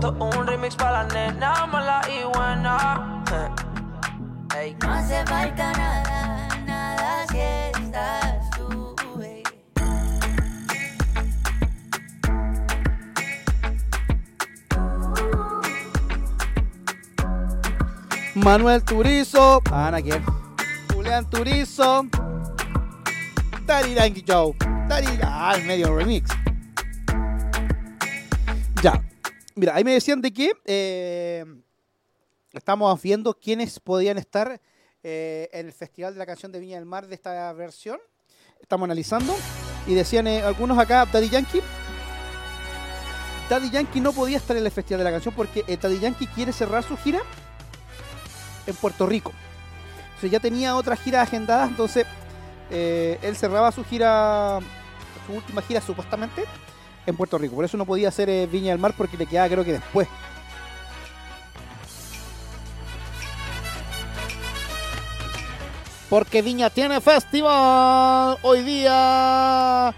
Esto es un remix para la nena mala y buena Ey. No hace falta nada, nada si estás tú. baby. Manuel Turizo. Ana, ¿quién? Julián Turizo. Daddy Joe. Daddy. Ah, el medio remix. Mira, ahí me decían de que eh, estamos viendo quiénes podían estar eh, en el Festival de la Canción de Viña del Mar de esta versión. Estamos analizando. Y decían eh, algunos acá, Daddy Yankee. Daddy Yankee no podía estar en el Festival de la Canción porque Daddy Yankee quiere cerrar su gira en Puerto Rico. Entonces ya tenía otras giras agendadas, entonces él cerraba su gira, su última gira supuestamente, en Puerto Rico. Por eso no podía hacer eh, Viña del Mar porque le quedaba creo que después. Porque Viña tiene festival hoy día.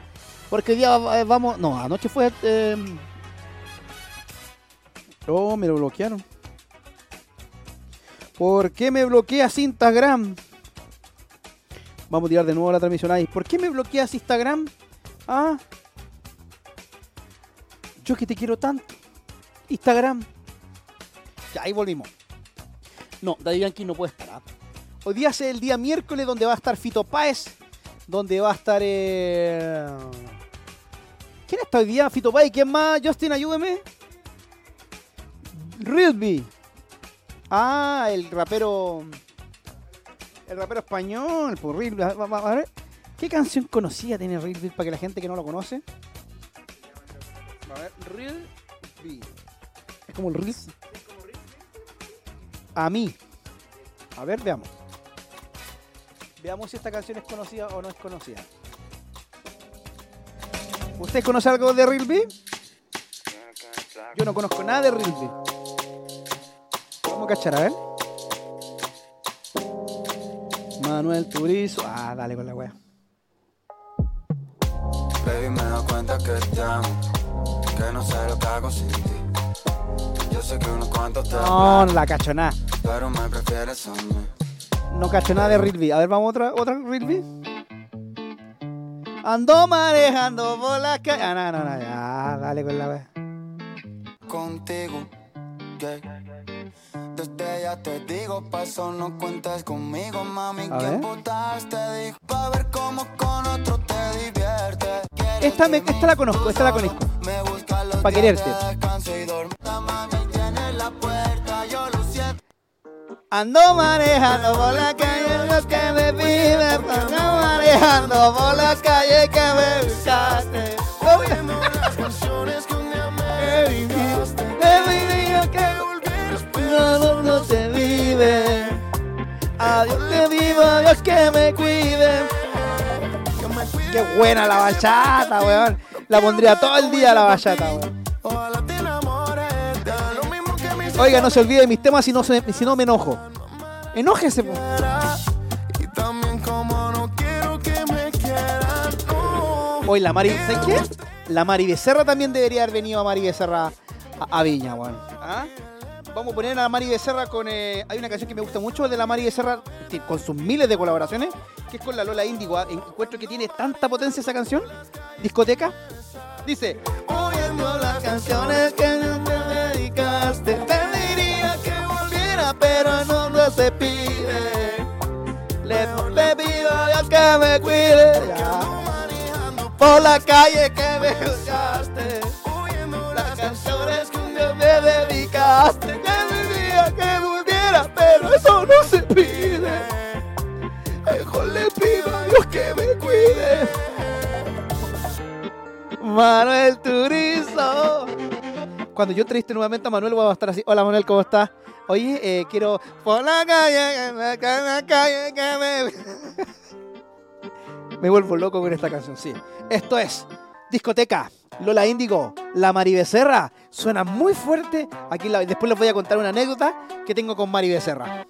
Porque hoy día eh, vamos. No, anoche fue. eh, Oh, me lo bloquearon. ¿Por qué me bloqueas Instagram? Vamos a tirar de nuevo la transmisión ahí. ¿Por qué me bloqueas Instagram? Ah. Yo que te quiero tanto. Instagram. Ya, ahí volvimos. No, Daddy Yankee no puede estar. ah. Hoy día es el día miércoles donde va a estar Fito Páez. Donde va a estar... eh, ¿Quién está hoy día? Fito Páez. ¿Quién más? Justin, ayúdeme. Rilby. Ah, el rapero. El rapero español, por a ver, ¿Qué canción conocida tiene Rilby para que la gente que no lo conoce? A ver, Rilby. Es como el Reels. A mí. A ver, veamos. Veamos si esta canción es conocida o no es conocida. ¿Usted conoce algo de Rilby? Yo no conozco nada de Rilby. Vamos a cachar, a ver. Manuel Turizo. Ah, dale con la wea. Baby, me doy cuenta que te amo, que no sé lo que hago sin ti. Yo sé que unos cuantos te No, la cacho nada. pero me prefieres a mí. No cacho nada de Rilby. A ver, vamos a otra, otra Rilby. Ando manejando por la calle. Ah, no, no, no. Ya, dale con la wea. Contigo, gay. Desde ya te digo, paso, no cuentes conmigo, mami. Ver. putas te dijo? Pa' ver cómo con otro te diviertes. Esta, me- esta la conozco, esta la conozco. Me busca los Pa' días quererte. lo. Ando manejando por la calle, los que me piden. Ando manejando por la calle que me buscaste. las *laughs* canciones que un me que no te vive. Adiós te vivo, Dios que me cuide. Qué buena la bachata, weón. La pondría todo el día la bachata, weón. Oiga, no se olvide de mis temas si no, si no me enojo. Enójese, po. No. Hoy la Mari, ¿sabes qué? La Mari Becerra también debería haber venido a Mari Becerra a, a Viña, weón. ¿Ah? Vamos a poner a Mari Becerra con. eh, hay una canción que me gusta mucho de la Mari Becerra, con sus miles de colaboraciones, que es con la Lola Índigo. ¿ah? Encuentro que tiene tanta potencia esa canción. Discoteca. Dice: Oyendo las canciones que no te dedicaste, te diría que volviera, pero no, no se pide. Le, le pido a Dios que me cuide. Por la calle que me escuchaste. Las canciones que me dedicaste. Vivía que volviera, pero eso no se pide. Mejor le pido a Dios que me cuide. Manuel Turizo. Cuando yo entreviste nuevamente a Manuel, voy a estar así. Hola Manuel, ¿cómo estás? Oye, eh, quiero. Por la calle, que la calle, que me. *laughs* Me vuelvo loco con esta canción, sí. Esto es Discoteca, Lola Índigo, La Mari Becerra. Suena muy fuerte. Aquí la- después les voy a contar una anécdota que tengo con Mari Becerra.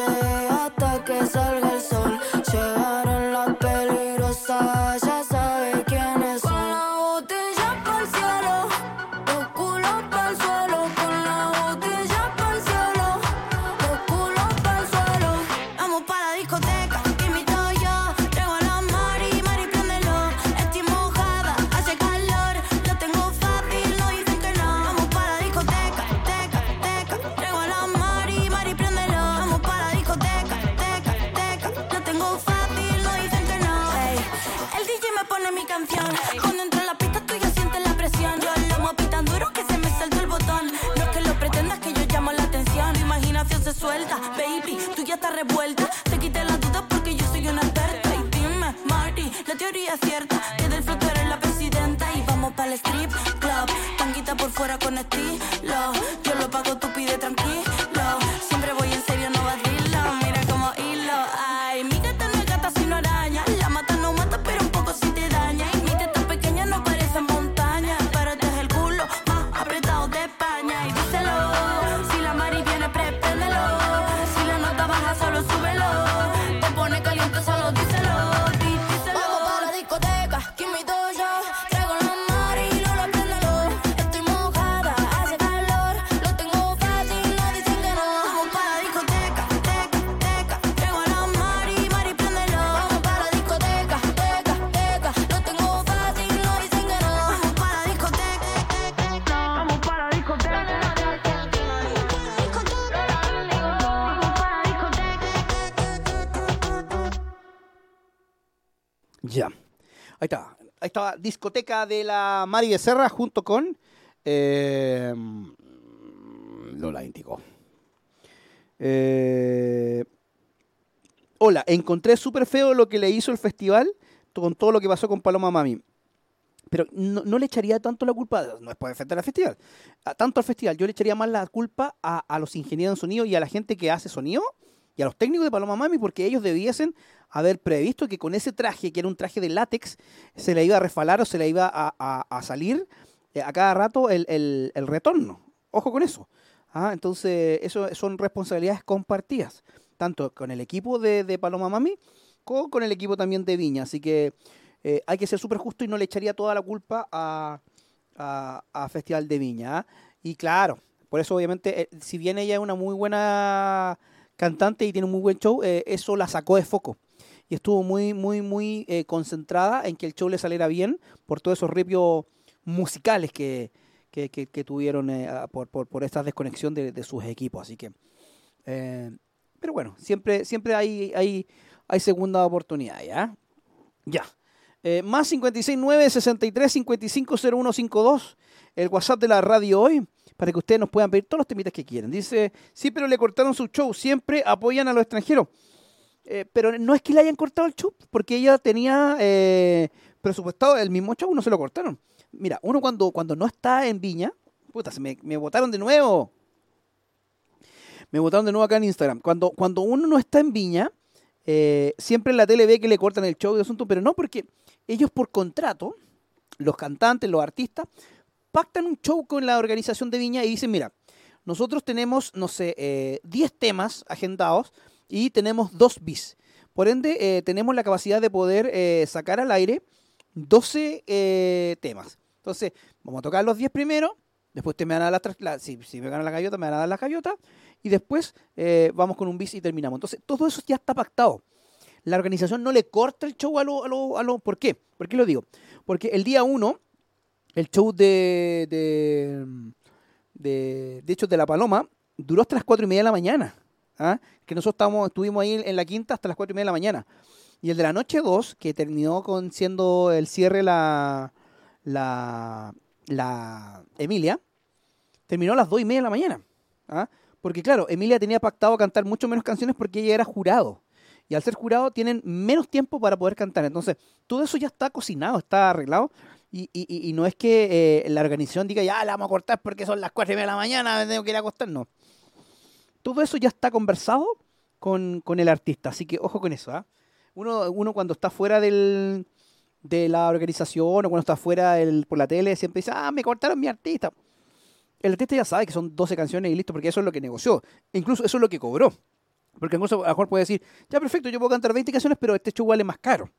De El strip club. Tanguita por fuera con estilo. Discoteca de la Mari Becerra junto con eh, Lola Índigo. Eh, hola, encontré súper feo lo que le hizo el festival con todo lo que pasó con Paloma Mami. Pero no, le echaría tanto la culpa, no es por defender al festival, tanto al festival, yo le echaría más la culpa a, a los ingenieros en sonido y a la gente que hace sonido y a los técnicos de Paloma Mami porque ellos debiesen haber previsto que con ese traje, que era un traje de látex, se le iba a resfalar o se le iba a, salir eh, a cada rato el, retorno. Ojo con eso. Ah, entonces, eso son responsabilidades compartidas, tanto con el equipo de, Paloma Mami como con el equipo también de Viña. Así que eh, hay que ser súper justo y no le echaría toda la culpa a Festival de Viña. ¿ah? Y claro, por eso obviamente, eh, si bien ella es una muy buena cantante y tiene un muy buen show, eh, eso la sacó de foco. Y estuvo muy, muy, muy eh, concentrada en que el show le saliera bien por todos esos ripios musicales que, que, que- que tuvieron eh, por, por, por esta desconexión de, de sus equipos. Así que, pero bueno, siempre, siempre hay, hay, hay segunda oportunidad, ¿ya? Ya. Más 569 63 55 0152 el WhatsApp de la radio hoy para que ustedes nos puedan pedir todos los temitas que quieran. Dice, sí, pero le cortaron su show, siempre apoyan a los extranjeros. Eh, pero no es que le hayan cortado el show, porque ella tenía eh, presupuestado el mismo show, no se lo cortaron. Mira, uno cuando, cuando no está en Viña, puta, se me, me votaron de nuevo. Me votaron de nuevo acá en Instagram. Cuando, cuando uno no está en Viña, eh, siempre en la tele ve que le cortan el show y asunto, pero no, porque ellos por contrato, los cantantes, los artistas, pactan un show con la organización de Viña y dicen, mira, nosotros tenemos, no sé, eh, 10 temas agendados y tenemos dos bis. Por ende, eh, tenemos la capacidad de poder eh, sacar al aire 12 eh, temas. Entonces, vamos a tocar los 10 primero, después te me van a dar las, la- si, si me ganan la gaviota, me van a dar la gaviota, y después vamos con un bis y terminamos. Entonces, todo eso ya está pactado. La organización no le corta el show a lo, a lo, lo- ¿Por qué? ¿Por qué lo digo? Porque el día 1, el show de, de, de, de Hechos de la Paloma duró hasta las 4 y media de la mañana. ¿ah? Que nosotros estábamos, estuvimos ahí en la quinta hasta las 4 y media de la mañana. Y el de la noche 2, que terminó con siendo el cierre la, la, la Emilia, terminó a las 2 y media de la mañana. ¿ah? Porque claro, Emilia tenía pactado cantar mucho menos canciones porque ella era jurado. Y al ser jurado tienen menos tiempo para poder cantar. Entonces, todo eso ya está cocinado, está arreglado. Y, y- y- no es que eh, la organización diga, ya la vamos a cortar porque son las 4 y media de la mañana, tengo que ir a acostar. No. Todo eso ya está conversado con, el artista. Así que ojo con eso. ¿ah? Uno, uno cuando está fuera del, de la organización o cuando está fuera por la tele siempre dice, ah, me cortaron mi artista. El artista ya sabe que son 12 canciones y listo, porque eso es lo que negoció. Incluso eso es lo que cobró. Porque incluso a lo mejor puede decir, ya perfecto, yo puedo cantar 20 canciones, pero este show vale más caro.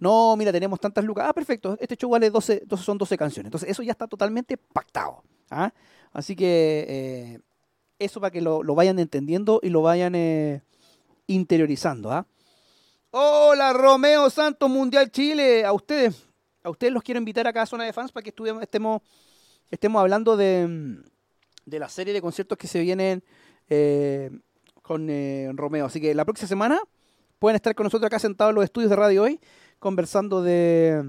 No, mira, tenemos tantas lucas. Ah, perfecto, este show vale 12, entonces son 12 canciones. Entonces eso ya está totalmente pactado. ¿ah? Así que eh, eso para que lo, lo vayan entendiendo y lo vayan eh, interiorizando. ¿ah? Hola, Romeo Santos Mundial Chile. A ustedes, a ustedes los quiero invitar acá a Zona de Fans para que estemos, estemos hablando de, de la serie de conciertos que se vienen eh, con Romeo. Así que la próxima semana pueden estar con nosotros acá sentados en los estudios de Radio Hoy conversando de,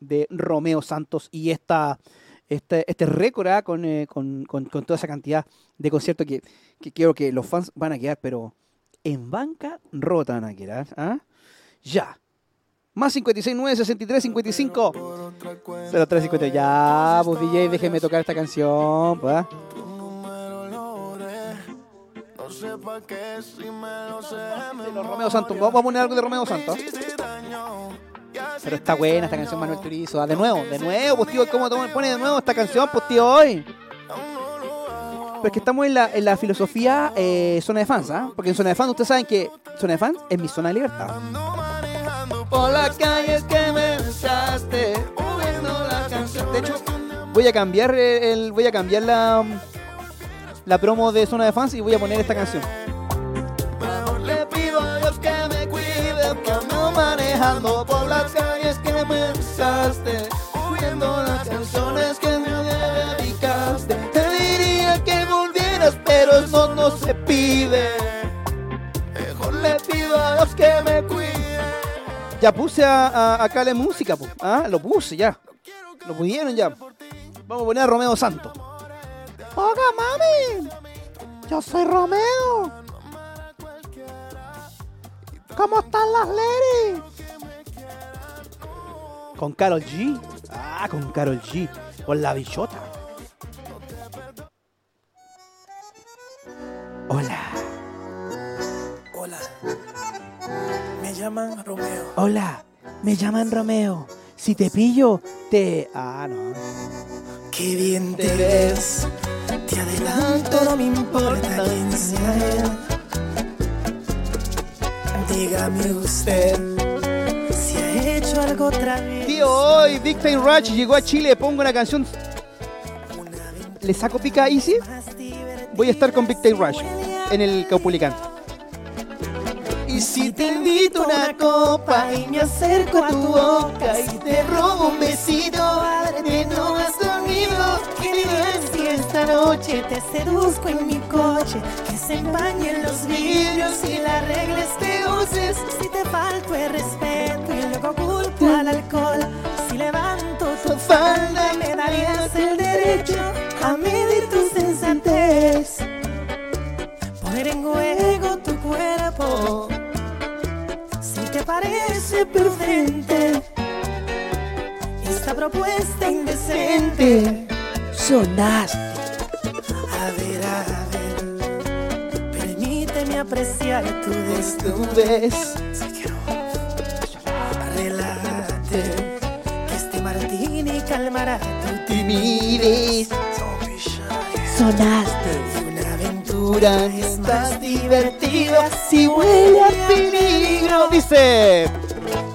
de Romeo Santos y esta, este, este récord ¿ah? con, eh, con, con- con toda esa cantidad de conciertos que, que creo que los fans van a quedar, pero en banca rota van a quedar. ¿ah? Ya. Más 56, 9, 63, 55. 03, 50. Ya, pues DJ, déjeme tocar esta canción. Pues, ¿ah? No sé pa' qué si me lo sé. Los Romeo Santos. Vamos a poner algo de Romeo Santos. Pero está buena esta canción, Manuel Turizo. Ah, de nuevo, de nuevo, pues tío, ¿cómo pone de nuevo esta canción, pues hoy? Pero que estamos en la, en la filosofía eh, zona de fans, ¿ah? Porque en zona de fans, ustedes saben que zona de fans es mi zona de libertad. De hecho, voy a cambiar el, voy a cambiar la, la promo de zona de fans y voy a poner esta canción. Ando manejando por las calles que me besaste, oyendo las canciones que me dedicaste. Te diría que volvieras, pero eso no se pide. Mejor le pido a Dios que me cuide. Ya puse a, a, a Cale música, po. ¿ah? lo puse ya. Lo pudieron ya. Vamos a poner a Romeo Santos. ¡Oga, mami! Yo soy Romeo. ¿Cómo están las ladies? Con Carol G. Ah, con Carol G. Con la bichota. Hola. Hola. Me llaman Romeo. Hola. Me llaman Romeo. Si te pillo, te. Ah, no. Qué bien te ves. Te adelanto, no me importa quién sea él. Dígame usted si ha hecho algo otra vez. Hoy Big Time Rush llegó a Chile. Pongo una canción. ¿Le saco pica a Easy? Voy a estar con Big Time Rush en el Caupulicán. Y si te invito una copa y me acerco a tu boca y te robo un besito, que no has dormido, dirás si esta noche te seduzco en mi coche, que se empañen los vidrios y las reglas te uses, si te falto el respeto y luego culpo al alcohol, tu falda me darías el derecho a medir tu sensatez, poner en juego tu cuerpo si te parece prudente, esta propuesta indecente. Sonaste. A ver, a ver, permíteme apreciar tu desnudez. Relájate, calmará tu timidez. Sonaste. Una aventura es más divertida si huele a peligro. Dice.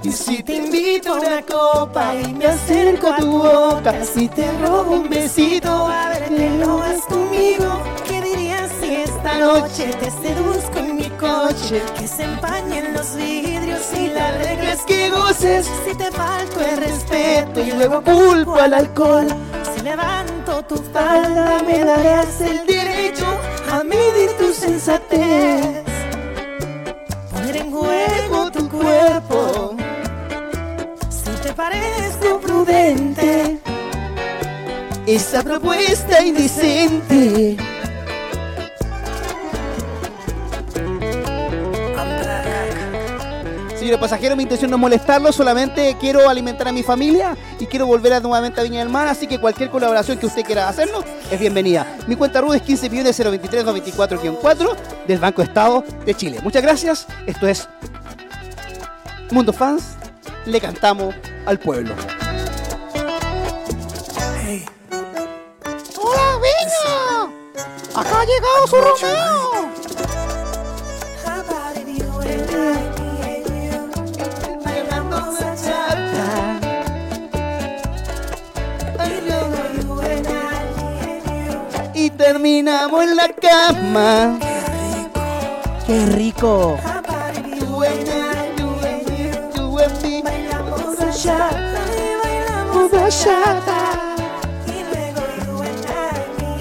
Y si te invito a una copa y me acerco a tu boca, si te robo un besito, a verte lo vas conmigo. ¿Qué dirías si esta noche te seduzco coche? Que se empañen los vidrios y la regla es que goces. Si te falto el respeto y luego culpo al alcohol, si levanto tu falda me darás el derecho a medir tu sensatez. Poner en juego tu cuerpo si te parezco prudente. Esa propuesta indecente. Señores pasajeros, mi intención no es molestarlos, solamente quiero alimentar a mi familia y quiero volver a nuevamente a Viña del Mar, así que cualquier colaboración que usted quiera hacernos es bienvenida. Mi cuenta RUD es 15 millones 023 4 del Banco Estado de Chile. Muchas gracias, esto es Mundo Fans, le cantamos al pueblo. ¡Hola, Viña! ¡Acá ha llegado su Romeo! Terminamos en la cama. ¡Qué rico!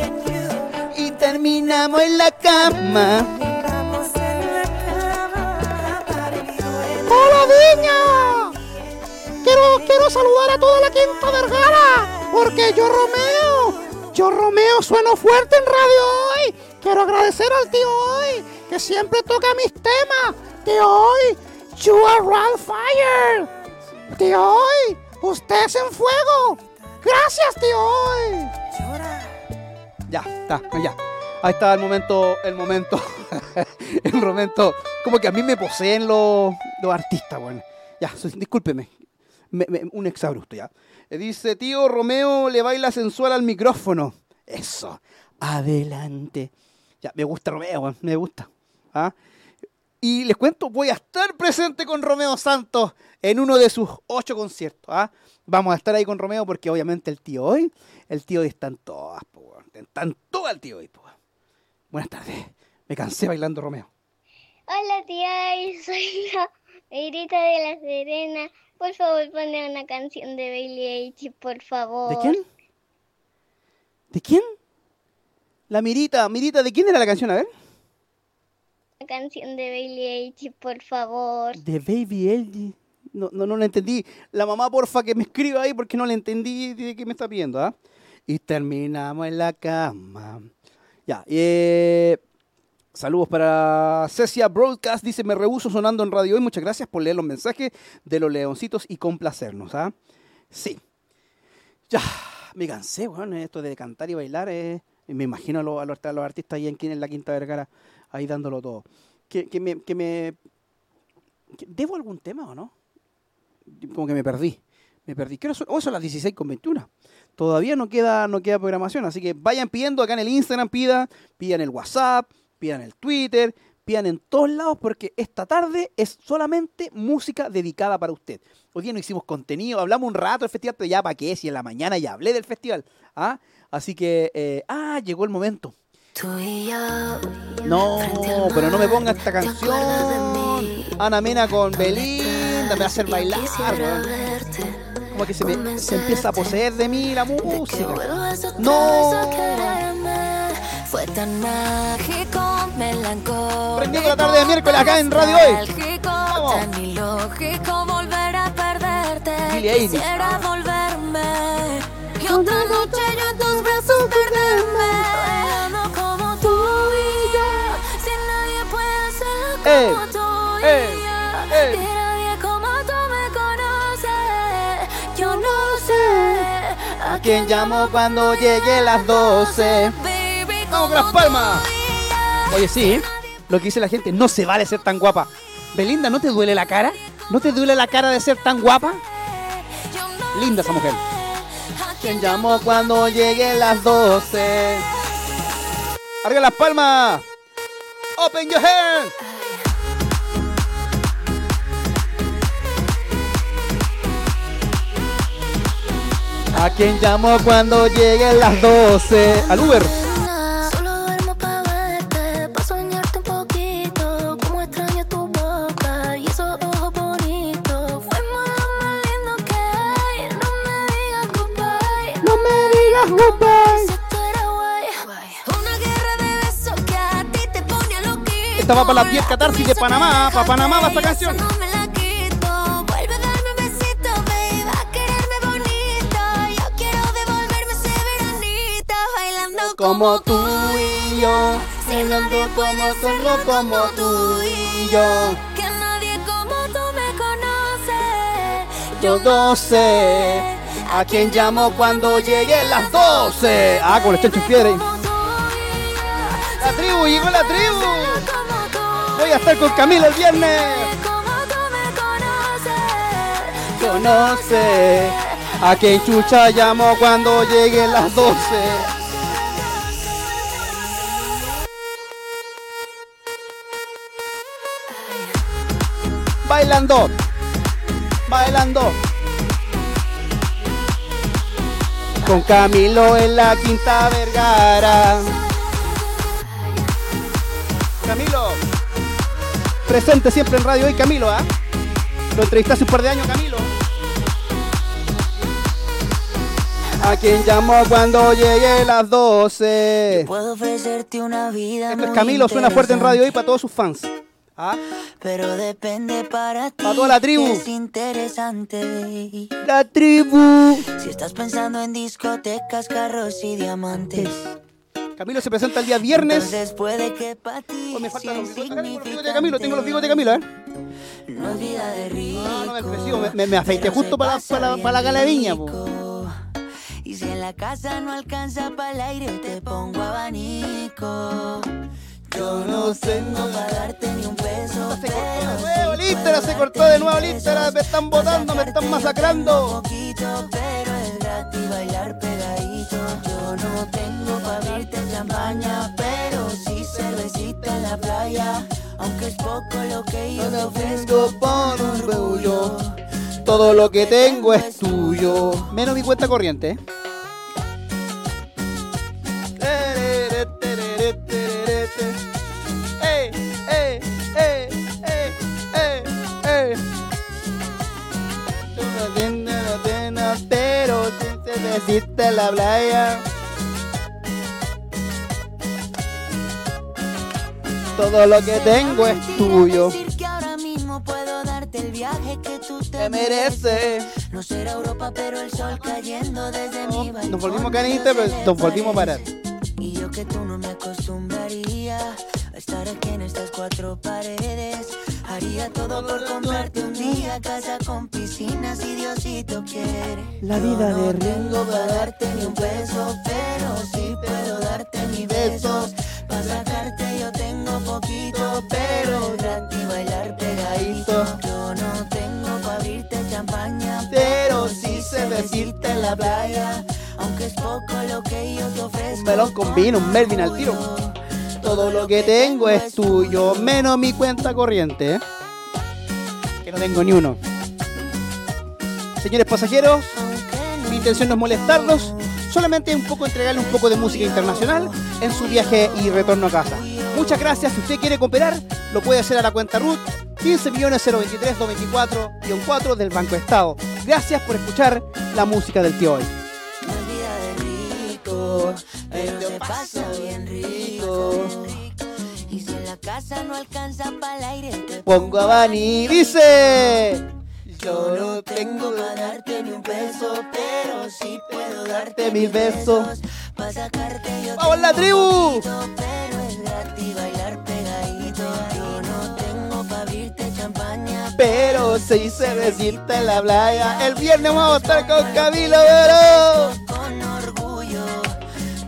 En mí. Y terminamos en la cama. ¡Hola, Viña! Quiero, quiero saludar a toda la Quinta Vergara, porque yo Romeo, yo Romeo sueno fuerte en radio hoy. Quiero agradecer al tío hoy, que siempre toca mis temas. Tío hoy, you are on fire. Tío hoy, usted es en fuego. Gracias, tío hoy. Ya, está, ya. Ahí está el momento, el momento, *laughs* el momento, como que a mí me poseen los, los artistas, bueno. Ya, discúlpeme, me- me- un exabrupto ya. Dice, tío Romeo le baila sensual al micrófono. Eso, adelante. Ya, me gusta Romeo, me gusta. ¿Ah? Y les cuento, voy a estar presente con Romeo Santos en uno de sus ocho conciertos. ¿ah? Vamos a estar ahí con Romeo porque obviamente el tío hoy, el tío hoy está en todas, po, weón. está en todas el tío hoy. po. Buenas tardes, me cansé bailando Romeo. Hola tía, soy la Negrita de la Serena. Por favor, ponme una canción de Bailey Eilish, por favor. ¿De quién? ¿De quién? La Mirita, Mirita, ¿de quién era la canción? A ver. Una canción de Bailey Eilish, por favor. De Baby L. No, no, no la entendí. La mamá, porfa, que me escriba ahí porque no le entendí de qué me está pidiendo, ¿ah? Y terminamos en la cama. Ya, eh, saludos para Cecia Broadcast. Dice, me rehuso sonando en radio hoy. Muchas gracias por leer los mensajes de los leoncitos y complacernos, ¿ah? Sí. Ya, me cansé, weón, esto de cantar y bailar. eh, me imagino a los, artistas ahí en, en la Quinta Vergara, ahí dándolo todo. Que, me, que me ¿Debo algún tema o no? Como que me perdí. Me perdí. ¿Qué hora son? Oh, son las 16 con 21. Todavía no queda, no queda programación, así que vayan pidiendo acá en el Instagram, pidan, pidan el WhatsApp, pidan el Twitter, pidan en todos lados porque esta tarde es solamente música dedicada para usted. Hoy día no hicimos contenido, hablamos un rato del festival, pero ya para qué, si en la mañana ya hablé del festival. ¿ah? Así que, eh, ah, llegó el momento. No, pero no me ponga esta canción. Ana Mena con Belinda me va a hacer bailar. Como que se, me, se empieza a poseer de mí la música. No. Fue tan mágico. Prendiendo la tarde de miércoles acá en Radio Hoy. Tan ilógico volver a perderte. Quisiera volverme. Y otra noche yo en tus brazos perderme. Bailando como tú y yo. Si nadie puede hacerlo Eh, como tú y yo. eh. Y nadie como tú me conoce. Yo no sé ¿A quién llamo cuando llegue las 12? Vamos con las palmas. Oye, sí, ¿eh? lo que dice la gente, no se vale ser tan guapa. Belinda, ¿no te duele la cara? ¿No te duele la cara de ser tan guapa? Linda esa mujer. ¿Quién llamó cuando llegue las 12? Arriba las palmas. Open your hands. ¿A quién llamo cuando lleguen las 12? Al Uber. A loquito. Esta va para las 10 catarsis de Panamá. Para Panamá va esta canción. No me la quito. Vuelve a darme un besito, baby. A quererme bonito. Yo quiero devolverme ese veranito. Bailando Como tú y yo. Bailando como solo como tú y yo. Que nadie como tú me conoce. Yo 12. ¿A quién llamo cuando lleguen las 12? Ah, con el chancho en piedra. La tribu, llegó la tribu. Voy a estar con Camila el viernes. Conoce. ¿A quién chucha llamo cuando lleguen las 12? Bailando. Bailando. Con Camilo en la Quinta Vergara. Camilo. Presente siempre en Radio Hoy, Camilo, ¿ah? Lo entrevisté hace un par de años, Camilo. A quien llamó cuando llegue las 12. Puedo ofrecerte una vida Esto es muy Camilo, suena fuerte en Radio Hoy para todos sus fans. ¿Ah? Pero depende para ti. Para toda la tribu. Es interesante. La tribu. Si estás pensando en discotecas, carros y diamantes. Camilo se presenta el día viernes. Puede que para ti Oh, me faltan los bigotes de Camilo, tengo los bigotes de Camilo, ¿eh? No es vida de rico. No, no me me, me, me afeité justo para, para, para la galería, po. Y si en la casa no alcanza para el aire, te pongo abanico. Yo no tengo para darte ni un peso, pero nuevo, Listera se cortó de nuevo, Listera, me están botando, me están masacrando. poquito, pero es gratis bailar pegadito. Yo no tengo para abrirte champaña, pero sí cervecita en la playa. Aunque es poco lo que yo te ofrezco por un orgullo. Todo lo que tengo es tuyo. Menos mi cuenta corriente, besiste en la playa. Todo lo que tengo es tuyo. te mereces. No será Europa, pero el sol cayendo desde mi balcón. Nos volvimos canitas, pero nos volvimos a parar. Y yo que tú no me acostumbraría estar aquí en estas cuatro paredes. Haría todo por comprarte un día casa con piscina si Diosito quiere. La vida de Tengo para darte ni un peso, pero sí puedo darte mis besos. Para sacarte yo tengo poquito, pero gratis bailar pegadito. Yo no tengo para abrirte champaña, Pero sí sé decirte en la playa. aunque es poco lo que yo te ofrezco. Un melón con vino, un Melvin al tiro. Todo lo que tengo es tuyo, menos mi cuenta corriente. Que no tengo ni uno. Señores pasajeros, mi intención no es molestarlos, solamente un poco entregarle un poco de música internacional en su viaje y retorno a casa. Muchas gracias. Si usted quiere cooperar, lo puede hacer a la cuenta RUT 15 millones 023 224 del Banco Estado. Gracias por escuchar la música del tío hoy. Y si en la casa no alcanza para el aire, te Pongo a Bani, dice. Yo no tengo para darte ni un peso, pero sí puedo darte mil besos. para sacarte yo ¡Vamos la tribu! pero es gratis bailar pegadito. Yo no tengo para abrirte champaña, Pero se hice decirte en la playa. El viernes vamos a estar con Camilo Vero. con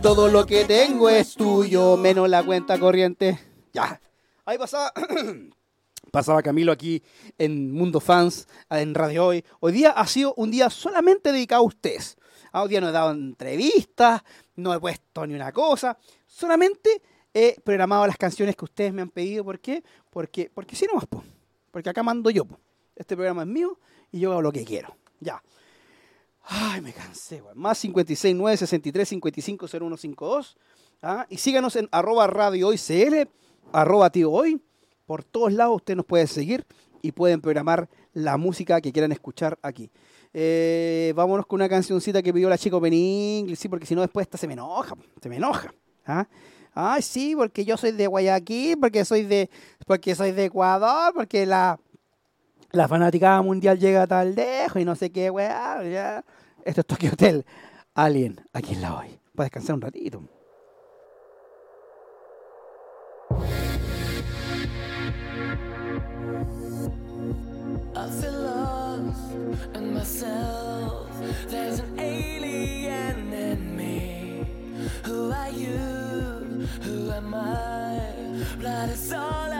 todo lo que tengo es tuyo, menos la cuenta corriente. Ya. Ahí pasaba. *clears throat* Pasaba Camilo aquí en Mundo Fans, en Radio Hoy. Hoy día ha sido un día solamente dedicado a ustedes. Ah, Hoy día no he dado entrevistas, no he puesto ni una cosa. Solamente he programado las canciones que ustedes me han pedido. ¿Por qué? Porque, porque sí nomás, po. Porque acá mando yo, po. Este programa es mío y yo hago lo que quiero. Ya. Ay, me cansé, weón. Más 56 9 63 55 0152. ¿ah? Y síganos en arroba radio hoy CL, arroba tío hoy. Por todos lados usted nos puede seguir y pueden programar la música que quieran escuchar aquí. Eh, vámonos con una cancioncita que pidió la chica Open sí, porque si no después esta se me enoja, se me enoja. ¿ah? Ay, sí, porque yo soy de Guayaquil, porque soy de, porque soy de Ecuador, porque la, la fanaticada mundial llega tal lejos y no sé qué, weá. Ya. Esto es Tokyo Hotel. Alien, aquí en la hoy. Para descansar un ratito. I feel lost in myself. There's an alien in me. Who are you? Who am I? Blood is all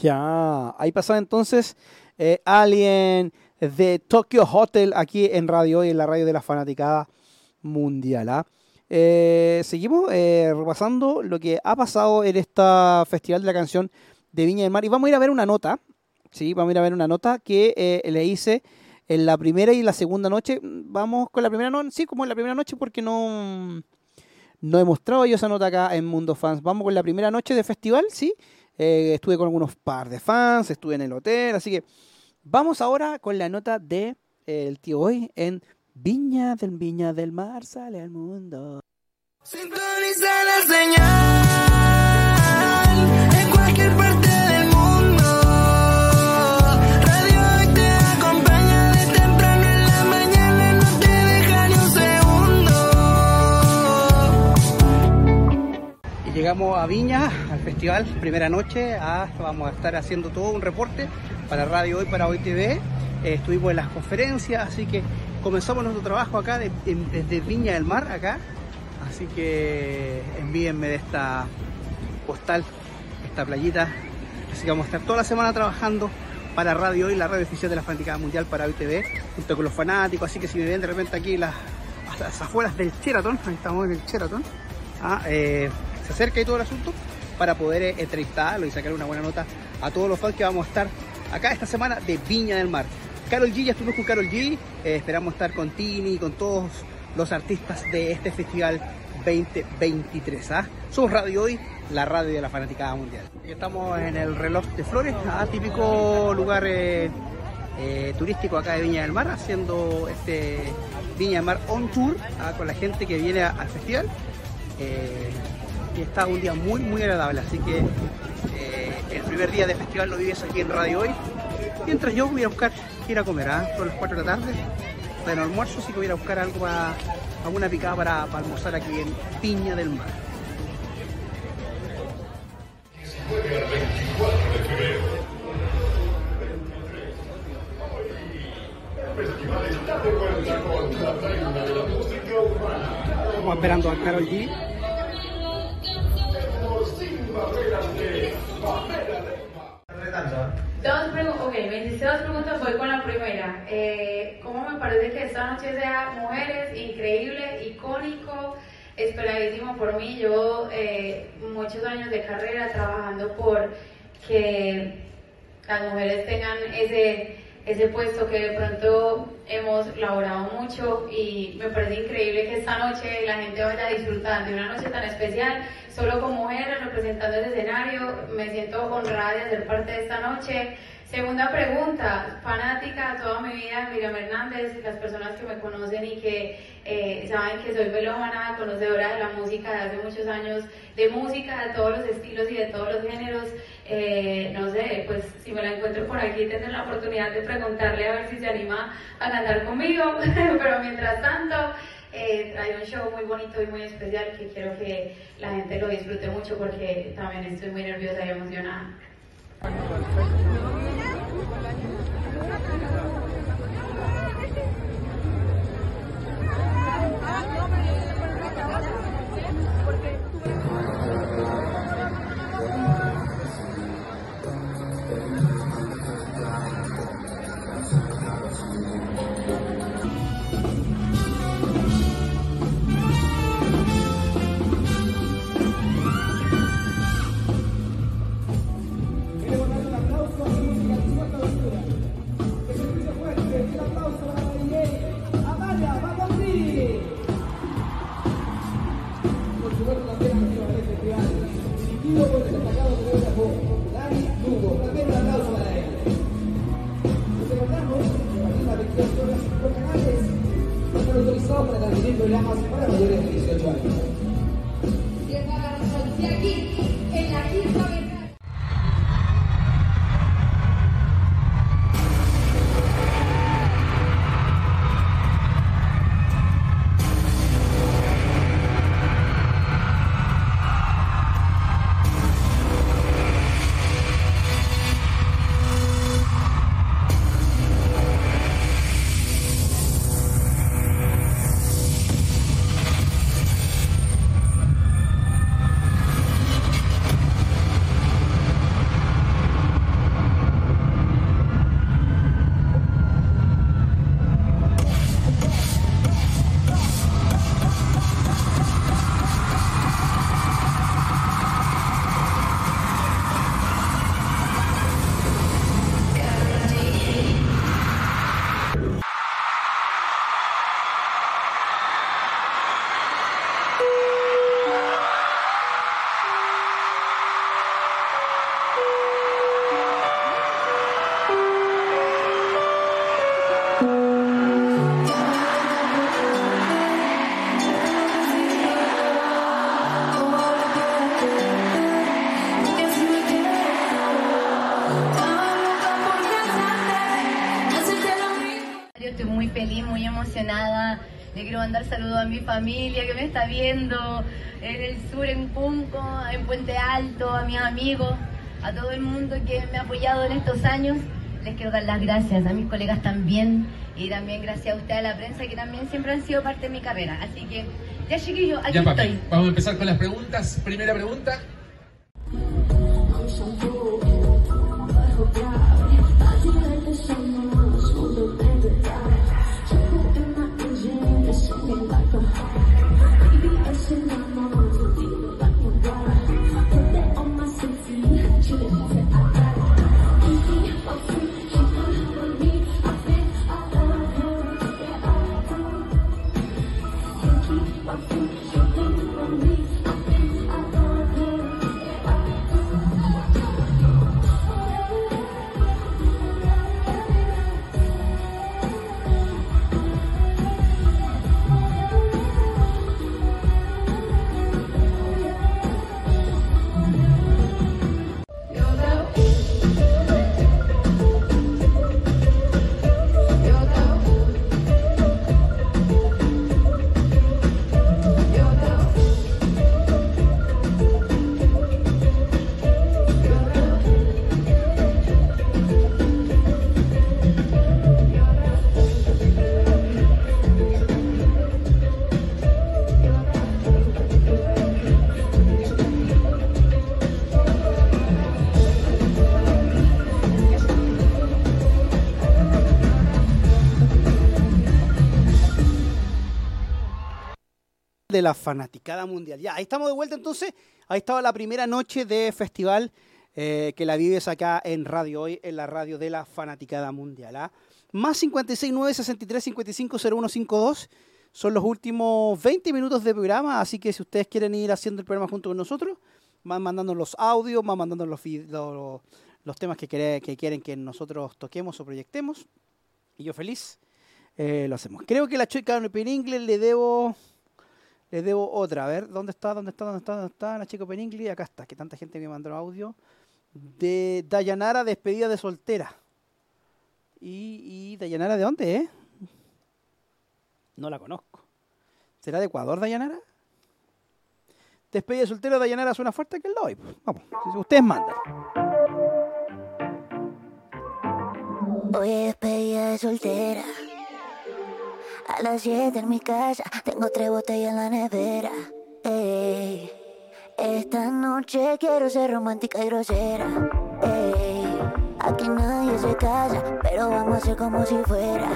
Ya, ahí pasaba entonces eh, Alien de Tokyo Hotel aquí en Radio Hoy, en la radio de la fanaticada mundial. ¿ah? Eh, seguimos eh, repasando lo que ha pasado en esta Festival de la Canción de Viña del Mar y vamos a ir a ver una nota, sí, vamos a ir a ver una nota que le hice en la primera y la segunda noche. Vamos con la primera noche, sí, como en la primera noche porque no, no he mostrado yo esa nota acá en Mundo Fans. Vamos con la primera noche de festival, sí. Eh, estuve con algunos par de fans, estuve en el hotel, así que vamos ahora con la nota de eh, el tío hoy en Viña del Viña del Mar sale al mundo. Sintoniza la señal en cualquier llegamos a Viña, al festival, primera noche. ah, vamos a estar haciendo todo un reporte para Radio Hoy, para Hoy TV. Eh, estuvimos en las conferencias, así que comenzamos nuestro trabajo acá desde Viña del Mar, acá. Así que envíenme de esta postal, esta playita. Así que vamos a estar toda la semana trabajando para Radio Hoy, la radio oficial de la Fanaticada Mundial para Hoy TV, junto con los fanáticos. Así que si me ven de repente aquí las, a las afueras del Sheraton, ahí estamos en el Sheraton, ah, eh, se acerca y todo el asunto para poder eh, entrevistarlo y sacar una buena nota a todos los fans que vamos a estar acá esta semana de Viña del Mar. Carol G, ya estuvimos con Carol G, eh, esperamos estar con Tini, con todos los artistas de este festival 2023. ¿ah? Somos Radio Hoy, la radio de la fanaticada mundial. Y estamos en el reloj de flores, típico lugar eh, turístico acá de Viña del Mar, haciendo este Viña del Mar on tour ¿ah? con la gente que viene al festival. Y está un día muy, muy agradable, así que eh, el primer día de festival lo vives aquí en Radio Hoy. Mientras yo voy a buscar ir a comer, ¿ah? son las 4 de la tarde, bueno, almuerzo, sí que voy a a buscar algo para, alguna picada para, para almorzar aquí en Viña del Mar. Estamos esperando a Carol G. Dos preguntas, ok, me hiciste dos preguntas, voy con la primera. Eh, ¿Cómo me parece que esta noche sea mujeres, increíble, icónico, esperadísimo por mí? Yo eh, muchos años de carrera trabajando por que las mujeres tengan ese, ese puesto que de pronto hemos laborado mucho y me parece increíble que esta noche la gente vaya a disfrutar de una noche tan especial, solo con mujeres representando el escenario. Me siento honrada de ser parte de esta noche. Segunda pregunta, fanática toda mi vida Miriam Hernández, las personas que me conocen y que eh, saben que soy melómana, conocedora de la música de hace muchos años, de música de todos los estilos y de todos los géneros. Eh, no sé, pues si me la encuentro por aquí tendré la oportunidad de preguntarle a ver si se anima a cantar conmigo, *laughs* pero mientras tanto eh, trae un show muy bonito y muy especial que quiero que la gente lo disfrute mucho porque también estoy muy nerviosa y emocionada. Thank you. Mi familia que me está viendo en el sur, en Punco, en Puente Alto, a mis amigos, a todo el mundo que me ha apoyado en estos años. Les quiero dar las gracias, a mis colegas también, y también gracias a usted, a la prensa, que también siempre han sido parte de mi carrera. Así que Ya chiquillo, aquí Ya, papi. estoy. Vamos a empezar con las preguntas. Primera pregunta. De la fanaticada mundial. Ya, ahí estamos de vuelta entonces. Ahí estaba la primera noche de festival eh, que la vives acá en Radio Hoy, en la radio de la fanaticada mundial. ¿ah? Más 569 63 55 0152 son los últimos 20 minutos de programa, así que si ustedes quieren ir haciendo el programa junto con nosotros, van mandando los audios, van mandando los, los, los temas que, quere- que quieren que nosotros toquemos o proyectemos. Y yo feliz eh, lo hacemos. Creo que la chica en inglés le debo le debo otra. A ver, ¿dónde está? ¿Dónde está? ¿Dónde está? ¿Dónde está la chica Peningli? Acá está, que tanta gente me mandó audio. De Dayanara, despedida de soltera. ¿Y, Dayanara de dónde, eh? No la conozco. ¿Será de Ecuador, Dayanara? Despedida de soltera, Dayanara suena fuerte que el doy. Vamos, si ustedes mandan. Hoy es despedida de soltera. A las 7 en mi casa, tengo tres botellas en la nevera. Ey, esta noche quiero ser romántica y grosera. Ey, aquí nadie se casa, pero vamos a hacer como si fuera.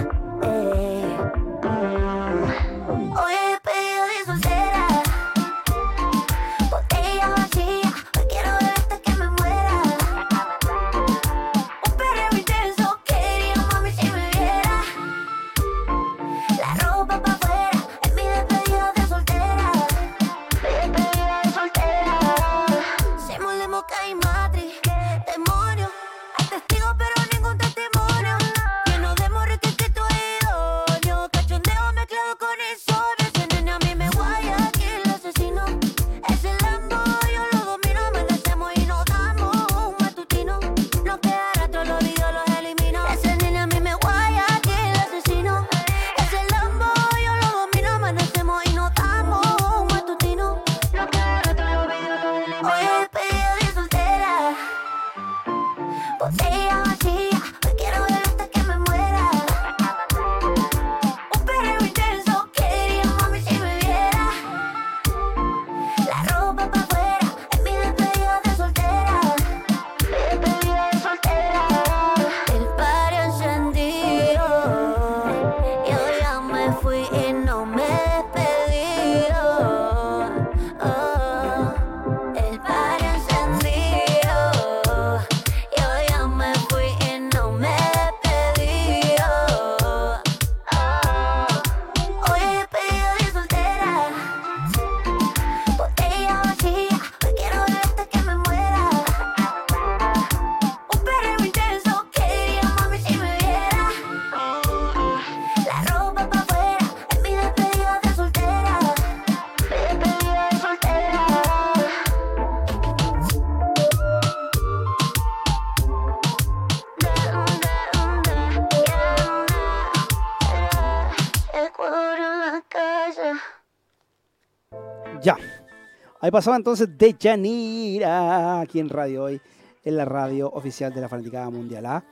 Pasaba entonces de Yanira, aquí en Radio Hoy, en la radio oficial de la Fanaticada Mundial. ¿ah?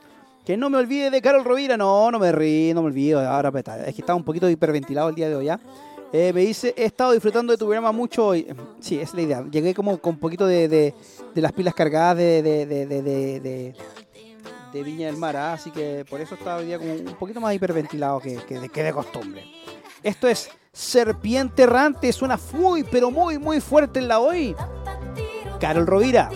Que no me olvide de Carol Rovira. No, no me río, no me olvido. Ahora pues, es que estaba un poquito hiperventilado el día de hoy ya. Eh, me dice, he estado disfrutando de tu programa mucho hoy. Sí, es la idea. Llegué como con un poquito de, de- de las pilas cargadas de, de, de, Viña del Mar, ¿ah? así que por eso estaba hoy día como un poquito más hiperventilado que, que, que de costumbre. Esto es Serpiente Errante, suena muy, pero muy, muy fuerte en la hoy. Carol Rovira,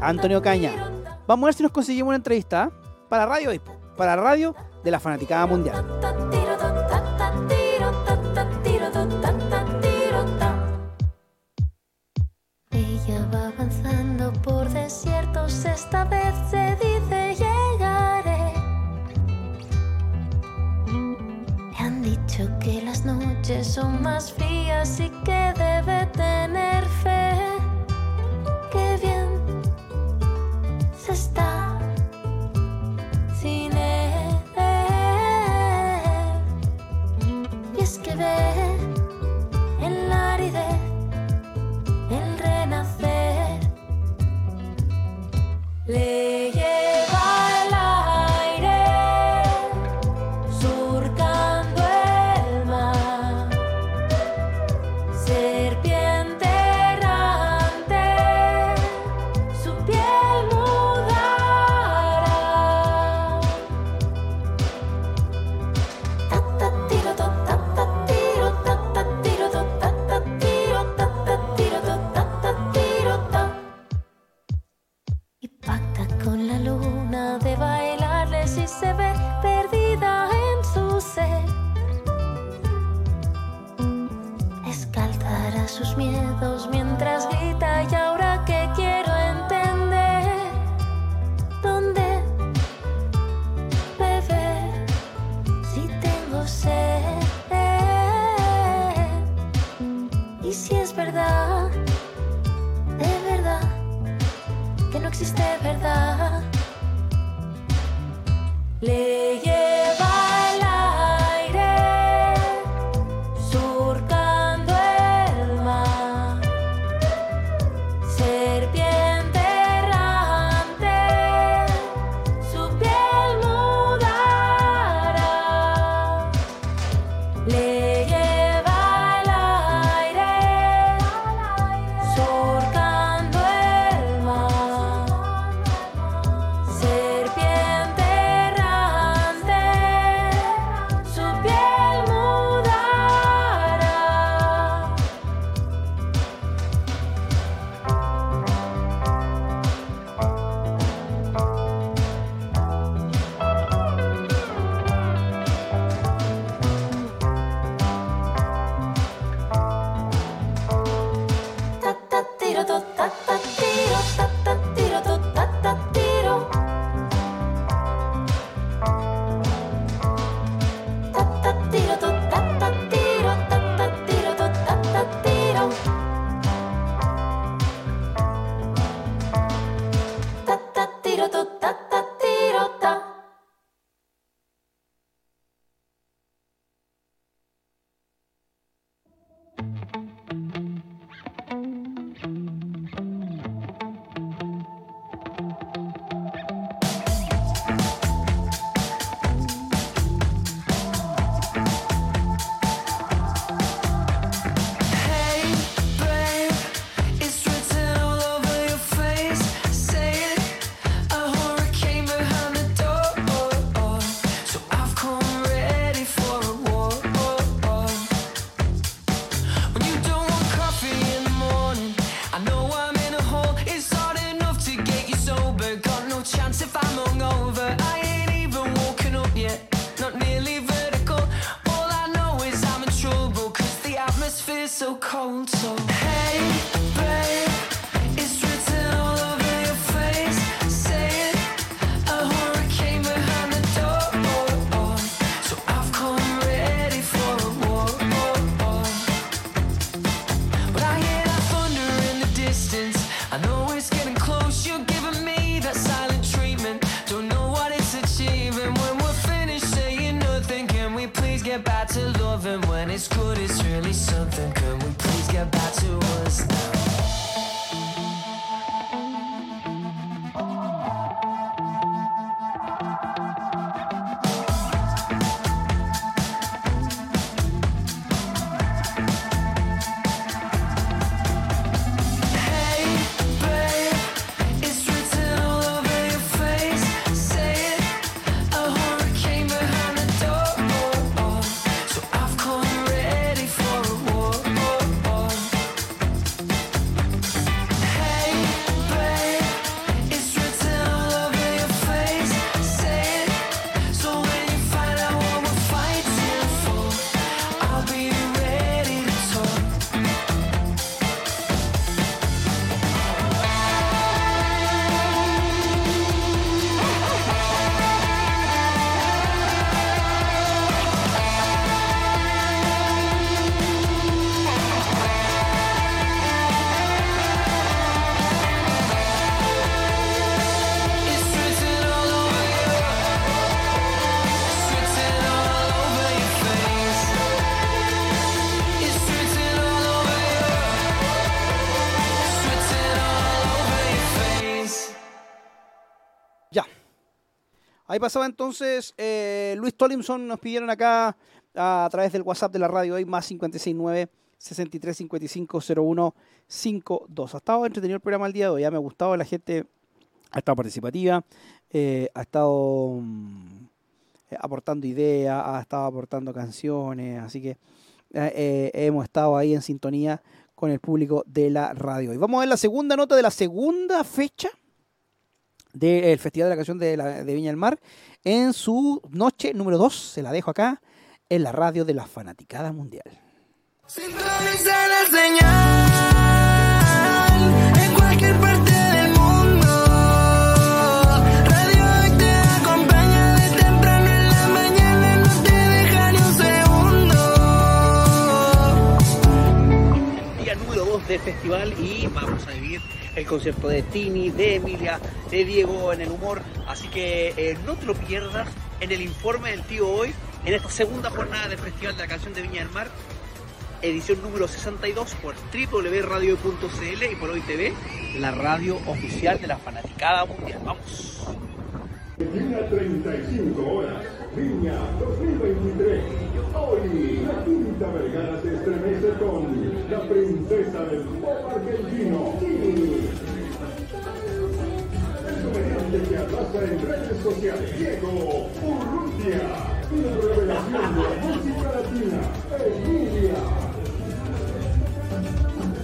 Antonio Caña. Vamos a ver si nos conseguimos una entrevista ¿ah? para Radio Expo, para Radio de la Fanaticada Mundial. Ella va avanzando por desiertos, esta vez son más frías y que debe Ahí pasaba entonces eh, Luis Tolimson, nos pidieron acá a, través del WhatsApp de la radio hoy, más 569 63 55 01 52. Ha estado entretenido el programa el día de hoy, ya me ha gustado, la gente ha estado participativa, eh, ha estado mm, eh, aportando ideas, ha estado aportando canciones, así que eh, eh, hemos estado ahí en sintonía con el público de la radio. Y vamos a ver la segunda nota de la segunda fecha del Festival de la Canción de, la- de Viña del Mar en su noche número 2. Se la dejo acá en la radio de la Fanaticada Mundial. Sintoniza la señal en cualquier parte del mundo. Radio hoy te acompaña de temprano en la mañana, no te deja ni un segundo. día número 2 del festival y vamos a vivir el concierto de Tini, de Emilia, de Diego en el humor. Así que eh, no te lo pierdas en el informe del tío hoy, en esta segunda jornada del Festival de la Canción de Viña del Mar, edición número 62 por www.radio.cl y por Hoy TV, la radio oficial de la fanaticada mundial. Vamos. Viña 35 horas, Viña 2023. Hoy, la Quinta Vergara se estremece con la princesa del pop argentino, comediante que en redes sociales, Diego Urrutia. La revelación de la música latina, Emilia.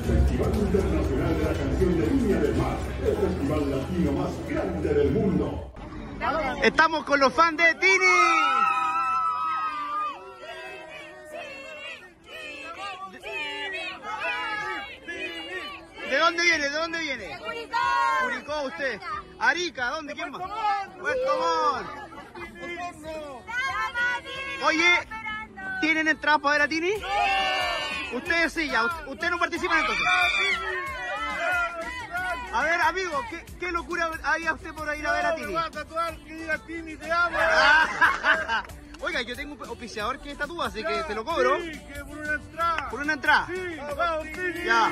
Festival Internacional de la Canción de Viña del Mar, el festival latino más grande del mundo. Estamos con los fans de Tini. ¿De dónde viene? ¿De dónde viene? Curicó. Curicó usted. Arica, ¿dónde? ¿Quién más? Puerto Montt. Oye, ¿tienen entradas para ver a Tini? Ustedes sí, ya. Usted- Ustedes no participan entonces. A ver, amigo, ¿qué, qué locura haría usted por ir a ver a Tini? Tini, te amo. *laughs* Oiga, yo tengo un auspiciador que tatúa, así que te lo cobro. Sí, que por una entrada. ¿Por una entrada? Sí, vamos, Tini. Ya.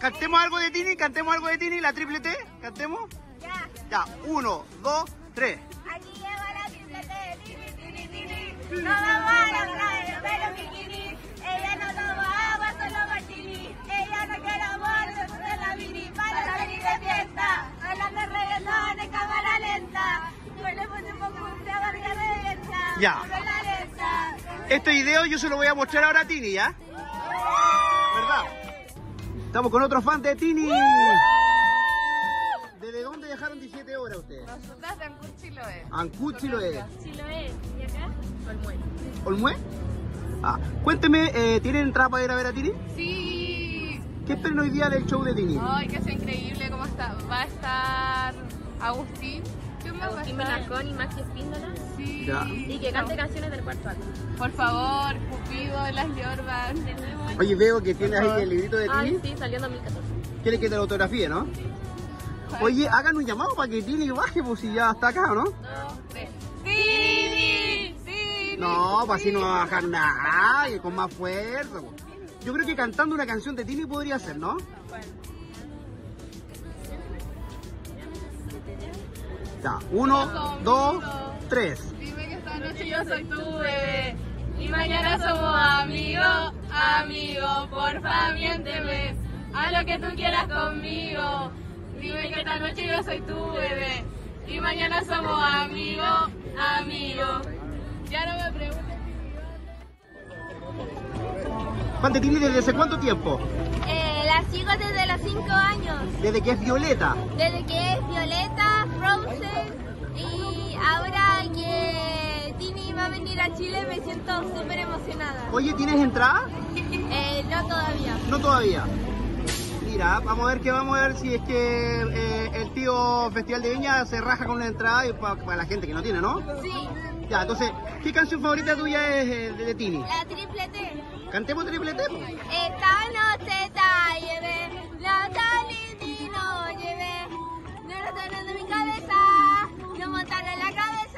¿Cantemos algo de Tini? ¿Cantemos algo de Tini? ¿La triple T? ¿Cantemos? Ya. Ya, uno, dos, tres. Aquí lleva la triplete de Tini, Tini, Tini. No vamos a la playa, pero bikini. Ella no toma agua, solo martini. Ella no quiere amor, se pone la mini. Para salir de fiesta, hablando de reggaetón en cámara lenta. Yo le puse un poco de barriga de derecha. Ya. Este video yo se lo voy a mostrar ahora a Tini, ¿ya? ¿Verdad? Estamos con otro fan de Tini. ¿Desde dónde viajaron 17 horas ustedes? Nosotras de Ancud Chiloé. Ancud, Chiloé. Chiloé. ¿Y acá? Olmué. ¿Olmué? Ah, cuénteme, eh, ¿tienen entrada para ir a ver a Tini? Sí. ¿Qué esperan hoy día del show de Tini? Ay, que sea increíble cómo está. Va a estar Agustín. ¿Qué más Agustín va a estar? Benacón y Maxi Espíndola. Sí. Ya. Y que cante canciones del cuarto acto. Por favor, Cupido, las Jordan. Oye, veo que tienes ahí el librito de Ay, Tini. sí, salió en 2014. ¿Quiere que te lo autografíe, no? Oye, hagan un llamado para que Tini baje, pues si ya está acá, ¿o ¿no? Tini, Tini. No, pues así no va a bajar nadie, con más fuerza. po. Yo creo que cantando una canción de Tini podría ser, ¿no? Ya, uno, dos, tres. Dime que esta noche yo soy tu bebé. Y mañana somos amigos, amigos. Porfa, miénteme. Haz lo que tú quieras conmigo. Dime que esta noche yo soy tu bebé. Y mañana somos amigos, amigos. Ya no me preguntes. Fan de Tini desde hace cuánto tiempo? Eh, la sigo desde los 5 años. Desde que es Violeta. Desde que es Violeta, Frozen y ahora que Tini va a venir a Chile me siento súper emocionada. Oye, ¿tienes entrada? *laughs* Eh, no todavía. No todavía. Mira, vamos a ver que vamos a ver si es que eh, el tío Festival de Viña se raja con una entrada y pa- para la gente que no tiene, ¿no? Sí, Ya, entonces, ¿qué canción favorita tuya es eh, de, de Tini? la triple T. Cantemos triple T. Esta noche te llevé, la Tini no llevé. No lo mi cabeza, en la cabeza.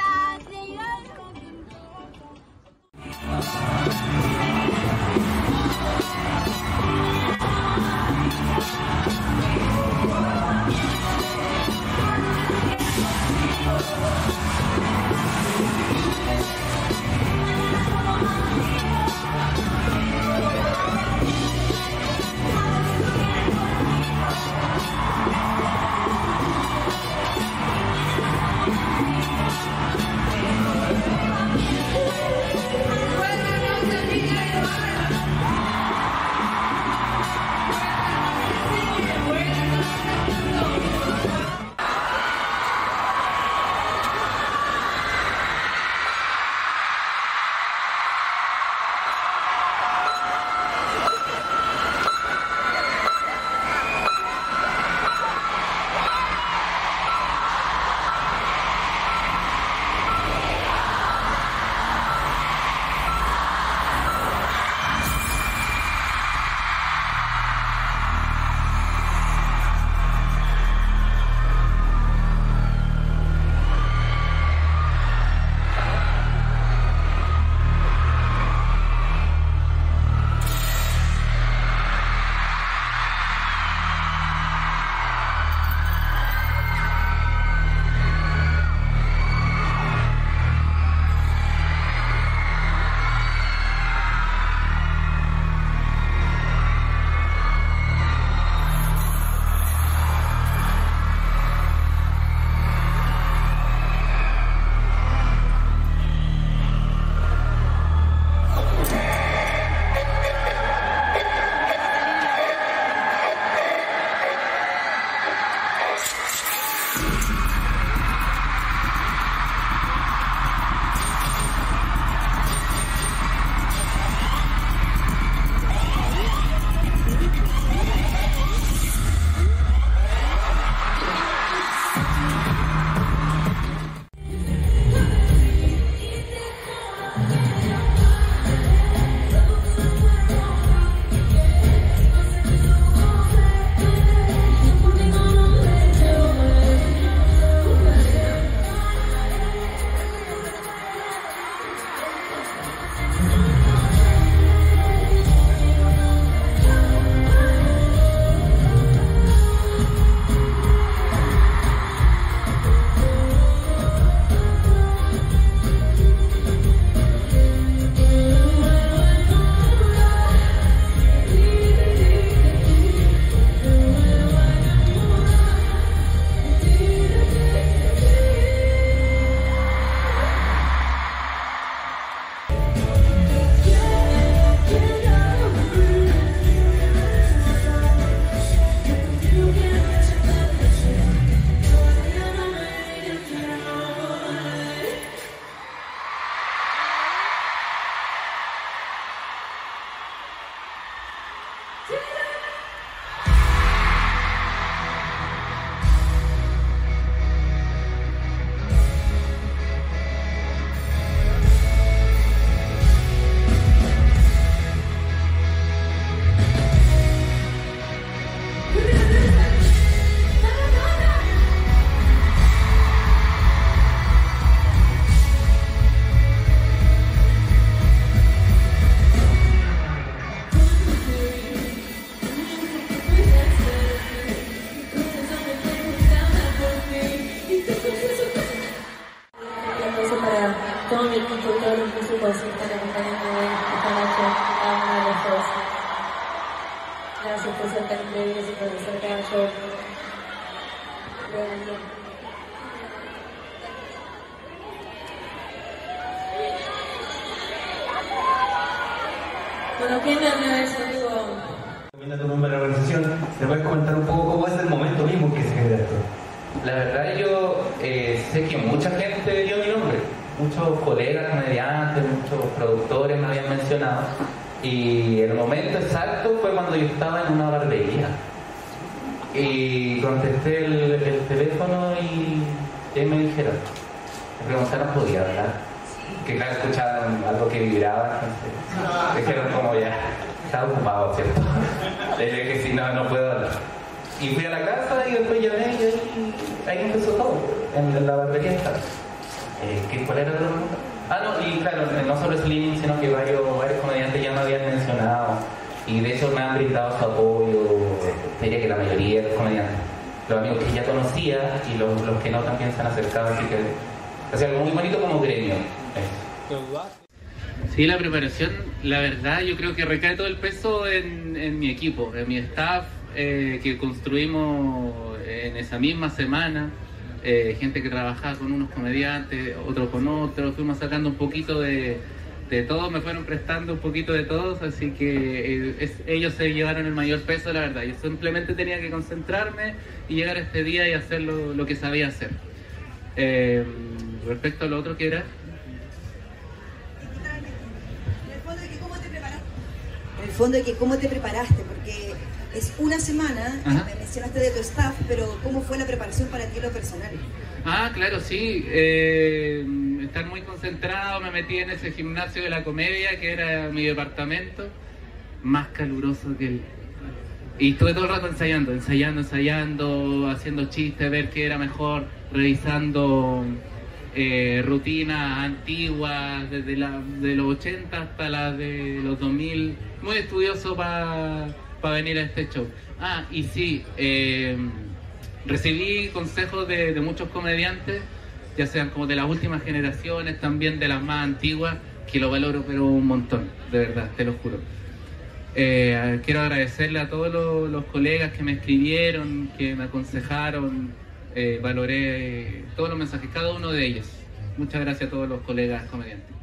La verdad, yo creo que recae todo el peso en, en mi equipo, en mi staff, eh, que construimos en esa misma semana. eh, gente que trabajaba con unos comediantes, otro con otros, fuimos sacando un poquito de, de todos, me fueron prestando un poquito de todos, así que eh, ellos se llevaron el mayor peso, la verdad. Yo simplemente tenía que concentrarme y llegar a este día y hacer lo, lo que sabía hacer. Respecto a lo otro que era, En el fondo de que cómo te preparaste, porque es una semana, me mencionaste de tu staff, pero ¿cómo fue la preparación para ti lo personal? Ah, claro, sí. eh, estar muy concentrado, me metí en ese gimnasio de la comedia que era mi departamento, más caluroso que el... Y estuve todo el rato ensayando, ensayando, ensayando, haciendo chistes, ver qué era mejor, revisando eh, rutinas antiguas, desde la, de los 80 hasta las de los 2000. Muy estudioso para venir a este show. Ah, y sí, eh, recibí consejos de, muchos comediantes, ya sean como de las últimas generaciones, también de las más antiguas, que lo valoro pero un montón, de verdad, te lo juro. Eh, quiero agradecerle a todos los colegas que me escribieron, que me aconsejaron, eh, valoré todos los mensajes, cada uno de ellos. Muchas gracias a todos los colegas comediantes.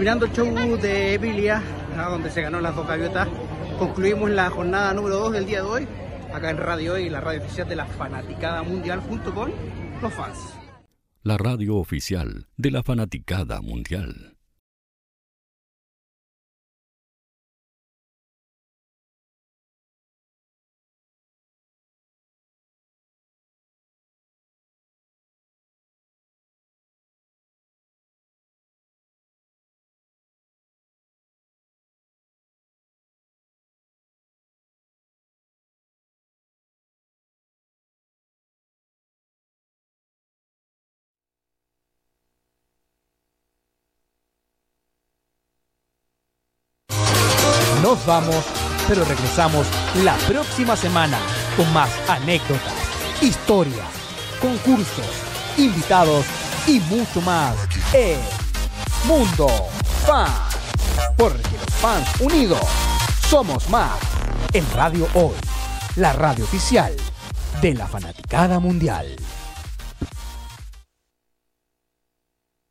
Terminando el show de Emilia, donde se ganó las dos gaviotas, concluimos la jornada número 2 del día de hoy, acá en Radio Hoy, la radio oficial de la Fanaticada Mundial, junto con los fans. La radio oficial de la fanaticada mundial. Nos vamos, pero regresamos la próxima semana con más anécdotas, historias, concursos, invitados y mucho más en Mundo Fan. Porque los fans unidos somos más. En Radio Hoy, la radio oficial de la fanaticada mundial.